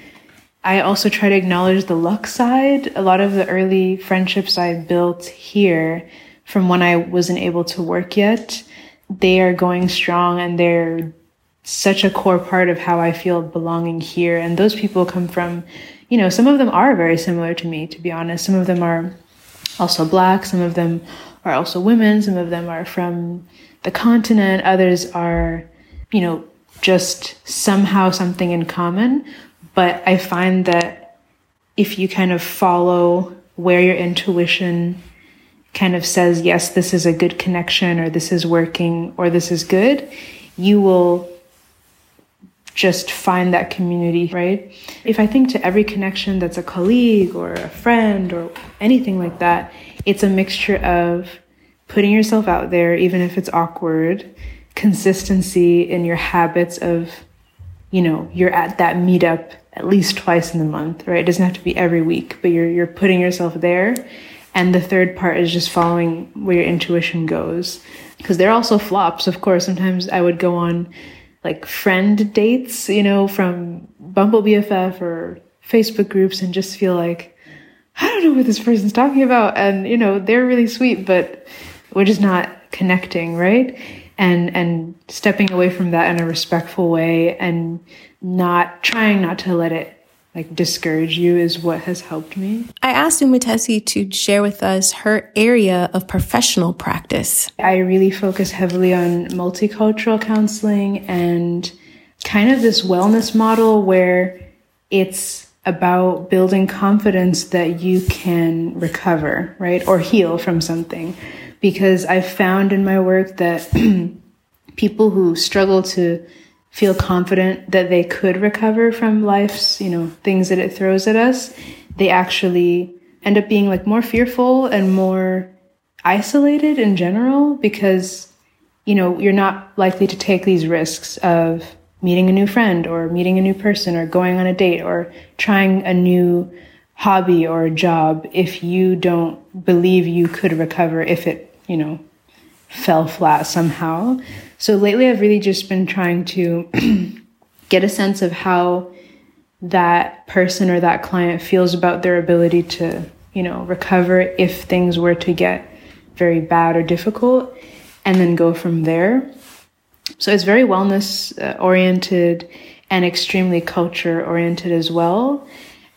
I also try to acknowledge the luck side. A lot of the early friendships I built here from when I wasn't able to work yet, they are going strong and they're such a core part of how I feel belonging here. And those people come from, you know, some of them are very similar to me, to be honest. Some of them are also black, some of them are also women, some of them are from the continent, others are, you know, just somehow something in common. But I find that if you kind of follow where your intuition kind of says, yes, this is a good connection, or this is working, or this is good, you will just find that community, right? If I think to every connection that's a colleague or a friend or anything like that, it's a mixture of putting yourself out there, even if it's awkward, consistency in your habits of, you know, you're at that meetup at least twice in the month, right? It doesn't have to be every week, but you're you're putting yourself there. And the third part is just following where your intuition goes. Because there are also flops, of course. Sometimes I would go on like friend dates, you know, from Bumble BFF or Facebook groups and just feel like, I don't know what this person's talking about. And, you know, they're really sweet, but we're just not connecting, right? And and stepping away from that in a respectful way and not trying not to let it like discourage you is what has helped me. I asked Umutesi to share with us her area of professional practice. I really focus heavily on multicultural counseling and kind of this wellness model where it's about building confidence that you can recover, right? Or heal from something. Because I've found in my work that people who struggle to feel confident that they could recover from life's, you know, things that it throws at us, they actually end up being like more fearful and more isolated in general because, you know, you're not likely to take these risks of meeting a new friend or meeting a new person or going on a date or trying a new hobby or a job if you don't believe you could recover if it, you know, fell flat somehow. So lately, I've really just been trying to get a sense of how that person or that client feels about their ability to, you know, recover if things were to get very bad or difficult, and then go from there. So it's very wellness uh, oriented and extremely culture oriented as well.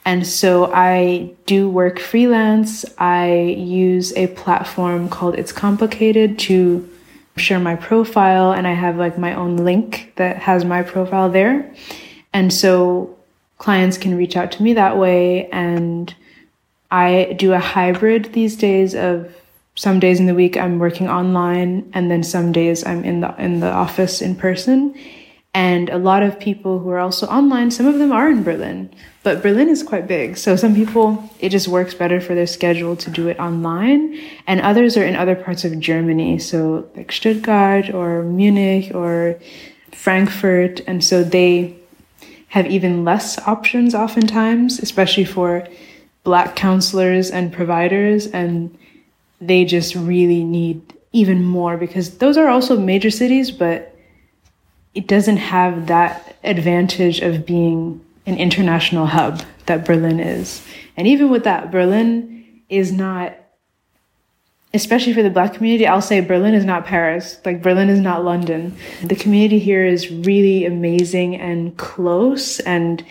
And so I do work freelance. I use a platform called It's Complicated to share my profile, and I have like my own link that has my profile there. And so clients can reach out to me that way. And I do a hybrid these days of some days in the week I'm working online, and then some days I'm in the in the office in person. And a lot of people who are also online, some of them are in Berlin, but Berlin is quite big. So some people, it just works better for their schedule to do it online. And others are in other parts of Germany. So like Stuttgart or Munich or Frankfurt. And so they have even less options oftentimes, especially for black counselors and providers. And they just really need even more because those are also major cities, but it doesn't have that advantage of being an international hub that Berlin is. And even with that, Berlin is not, especially for the black community, I'll say Berlin is not Paris. Like Berlin is not London. The community here is really amazing and close and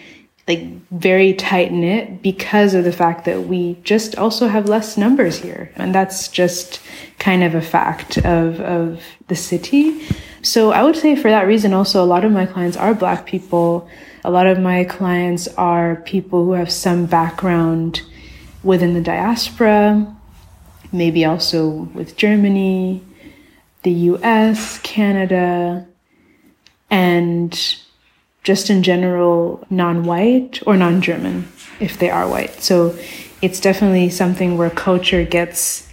like very tight knit because of the fact that we just also have less numbers here. And that's just kind of a fact of, of the city. So I would say for that reason also a lot of my clients are black people. A lot of my clients are people who have some background within the diaspora, maybe also with Germany, the US, Canada, and just in general non white or non German if they are white. So it's definitely something where culture gets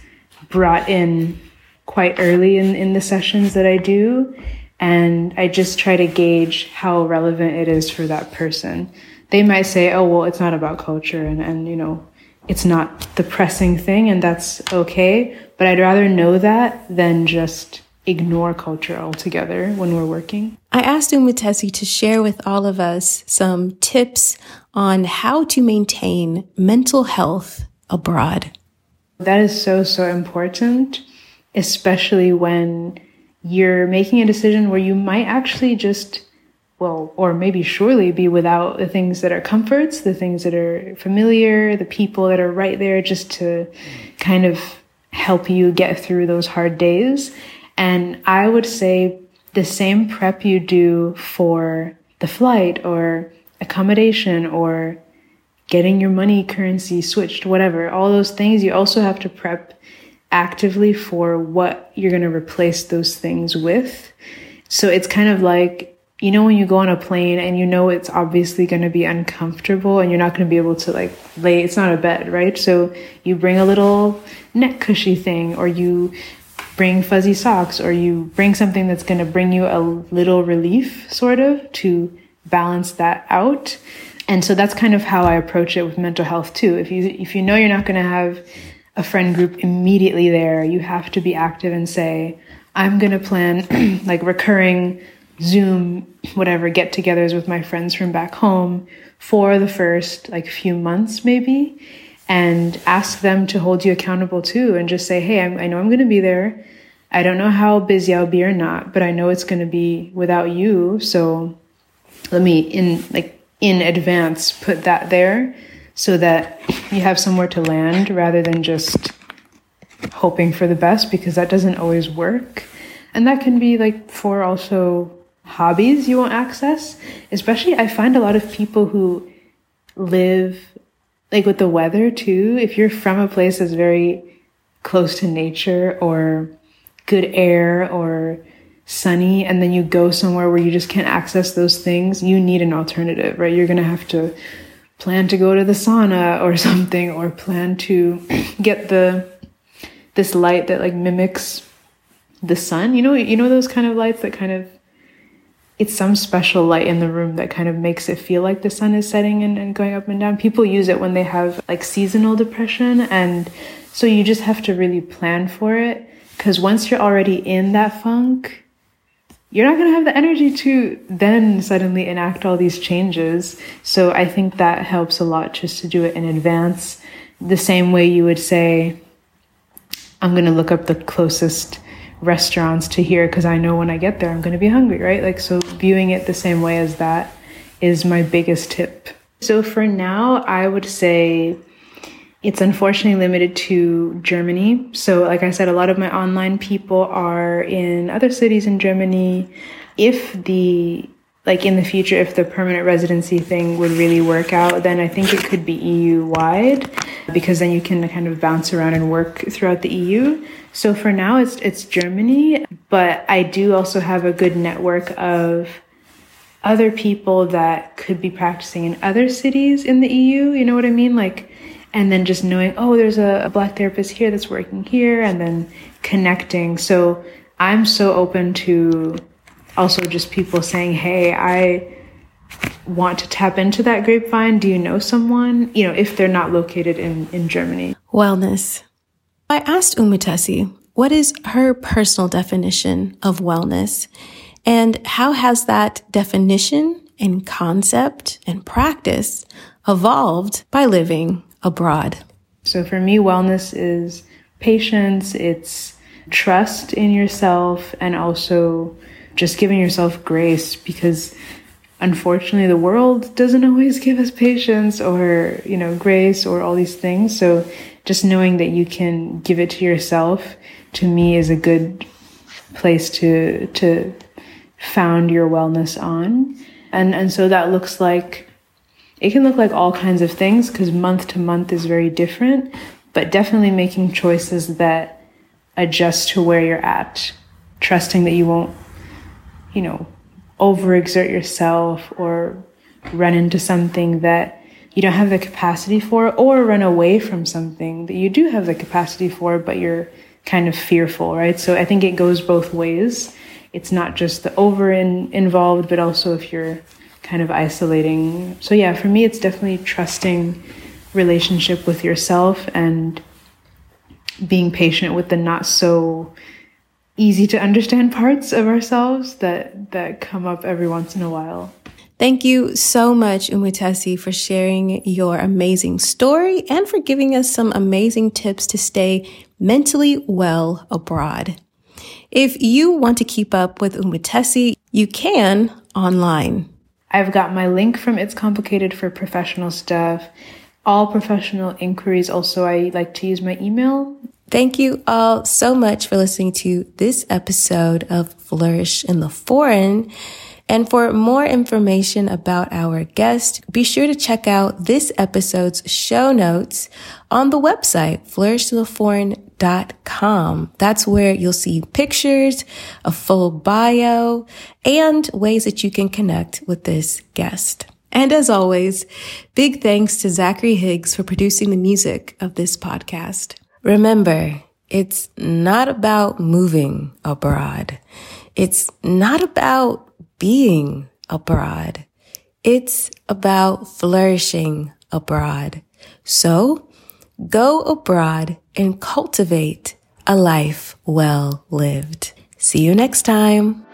brought in quite early in, in the sessions that I do. And I just try to gauge how relevant it is for that person. They might say, oh, well, it's not about culture and, and you know, it's not the pressing thing and that's okay. But I'd rather know that than just ignore culture altogether when we're working. I asked Umutesi to share with all of us some tips on how to maintain mental health abroad. That is so, so important, especially when you're making a decision where you might actually just, well, or maybe surely be without the things that are comforts, the things that are familiar, the people that are right there just to kind of help you get through those hard days. And I would say the same prep you do for the flight or accommodation or getting your money currency switched, whatever, all those things, you also have to prep actively for what you're going to replace those things with. So it's kind of like, you know, when you go on a plane and you know it's obviously going to be uncomfortable and you're not going to be able to like lay, it's not a bed, right? So you bring a little neck cushy thing or you bring fuzzy socks or you bring something that's going to bring you a little relief sort of to balance that out and so that's kind of how i approach it with mental health too if you if you know you're not going to have a friend group immediately there you have to be active and say i'm going to plan like recurring zoom whatever get-togethers with my friends from back home for the first like few months maybe and ask them to hold you accountable too and just say hey I'm, i know i'm going to be there. I don't know how busy i'll be or not but i know it's going to be without you so let me in like in advance put that there so that you have somewhere to land rather than just hoping for the best because that doesn't always work. And that can be like for also hobbies you won't access. Especially i find a lot of people who live like with the weather too, if you're from a place that's very close to nature or good air or sunny, and then you go somewhere where you just can't access those things, you need an alternative, right? You're gonna have to plan to go to the sauna or something, or plan to get the this light that like mimics the sun. You know, you know those kind of lights that kind of it's some special light in the room that kind of makes it feel like the sun is setting and, and going up and down. People use it when they have like seasonal depression. And so you just have to really plan for it. Because once you're already in that funk, you're not going to have the energy to then suddenly enact all these changes. So I think that helps a lot just to do it in advance. The same way you would say, I'm going to look up the closest restaurants to here because I know when I get there I'm going to be hungry, right? Like, so viewing it the same way as that is my biggest tip. So for now, I would say it's unfortunately limited to Germany. So, like I said, a lot of my online people are in other cities in Germany. If the like in the future, if the permanent residency thing would really work out, then I think it could be EU wide because then you can kind of bounce around and work throughout the EU. So for now, it's it's Germany, but I do also have a good network of other people that could be practicing in other cities in the EU. You know what I mean? Like, and then just knowing, oh, there's a, a black therapist here that's working here, and then connecting. So I'm so open to also just people saying, hey, I want to tap into that grapevine, do you know someone, you know, if they're not located in, in Germany? Wellness. I asked Umutesi what is her personal definition of wellness and how has that definition and concept and practice evolved by living abroad? So for me, wellness is patience, it's trust in yourself, and also just giving yourself grace because unfortunately the world doesn't always give us patience or, you know, grace or all these things. So just knowing that you can give it to yourself to me is a good place to to found your wellness on. And and so that looks like it can look like all kinds of things because month to month is very different, but definitely making choices that adjust to where you're at, trusting that you won't, you know, overexert yourself or run into something that you don't have the capacity for, or run away from something that you do have the capacity for, but you're kind of fearful, right? So I think it goes both ways. It's not just the over in, involved, but also if you're kind of isolating. So yeah, for me, it's definitely trusting relationship with yourself and being patient with the not so easy to understand parts of ourselves that that come up every once in a while. Thank you so much, Umutesi, for sharing your amazing story and for giving us some amazing tips to stay mentally well abroad. If you want to keep up with Umutesi, you can online. I've got my link from It's Complicated for professional stuff. All professional inquiries. Also, I like to use my email. Thank you all so much for listening to this episode of Flourish in the Foreign. And for more information about our guest, be sure to check out this episode's show notes on the website, flourishtotheforeign.com. That's where you'll see pictures, a full bio, and ways that you can connect with this guest. And as always, big thanks to Zachary Higgs for producing the music of this podcast. Remember, it's not about moving abroad. It's not about being abroad. It's about flourishing abroad. So go abroad and cultivate a life well lived. See you next time.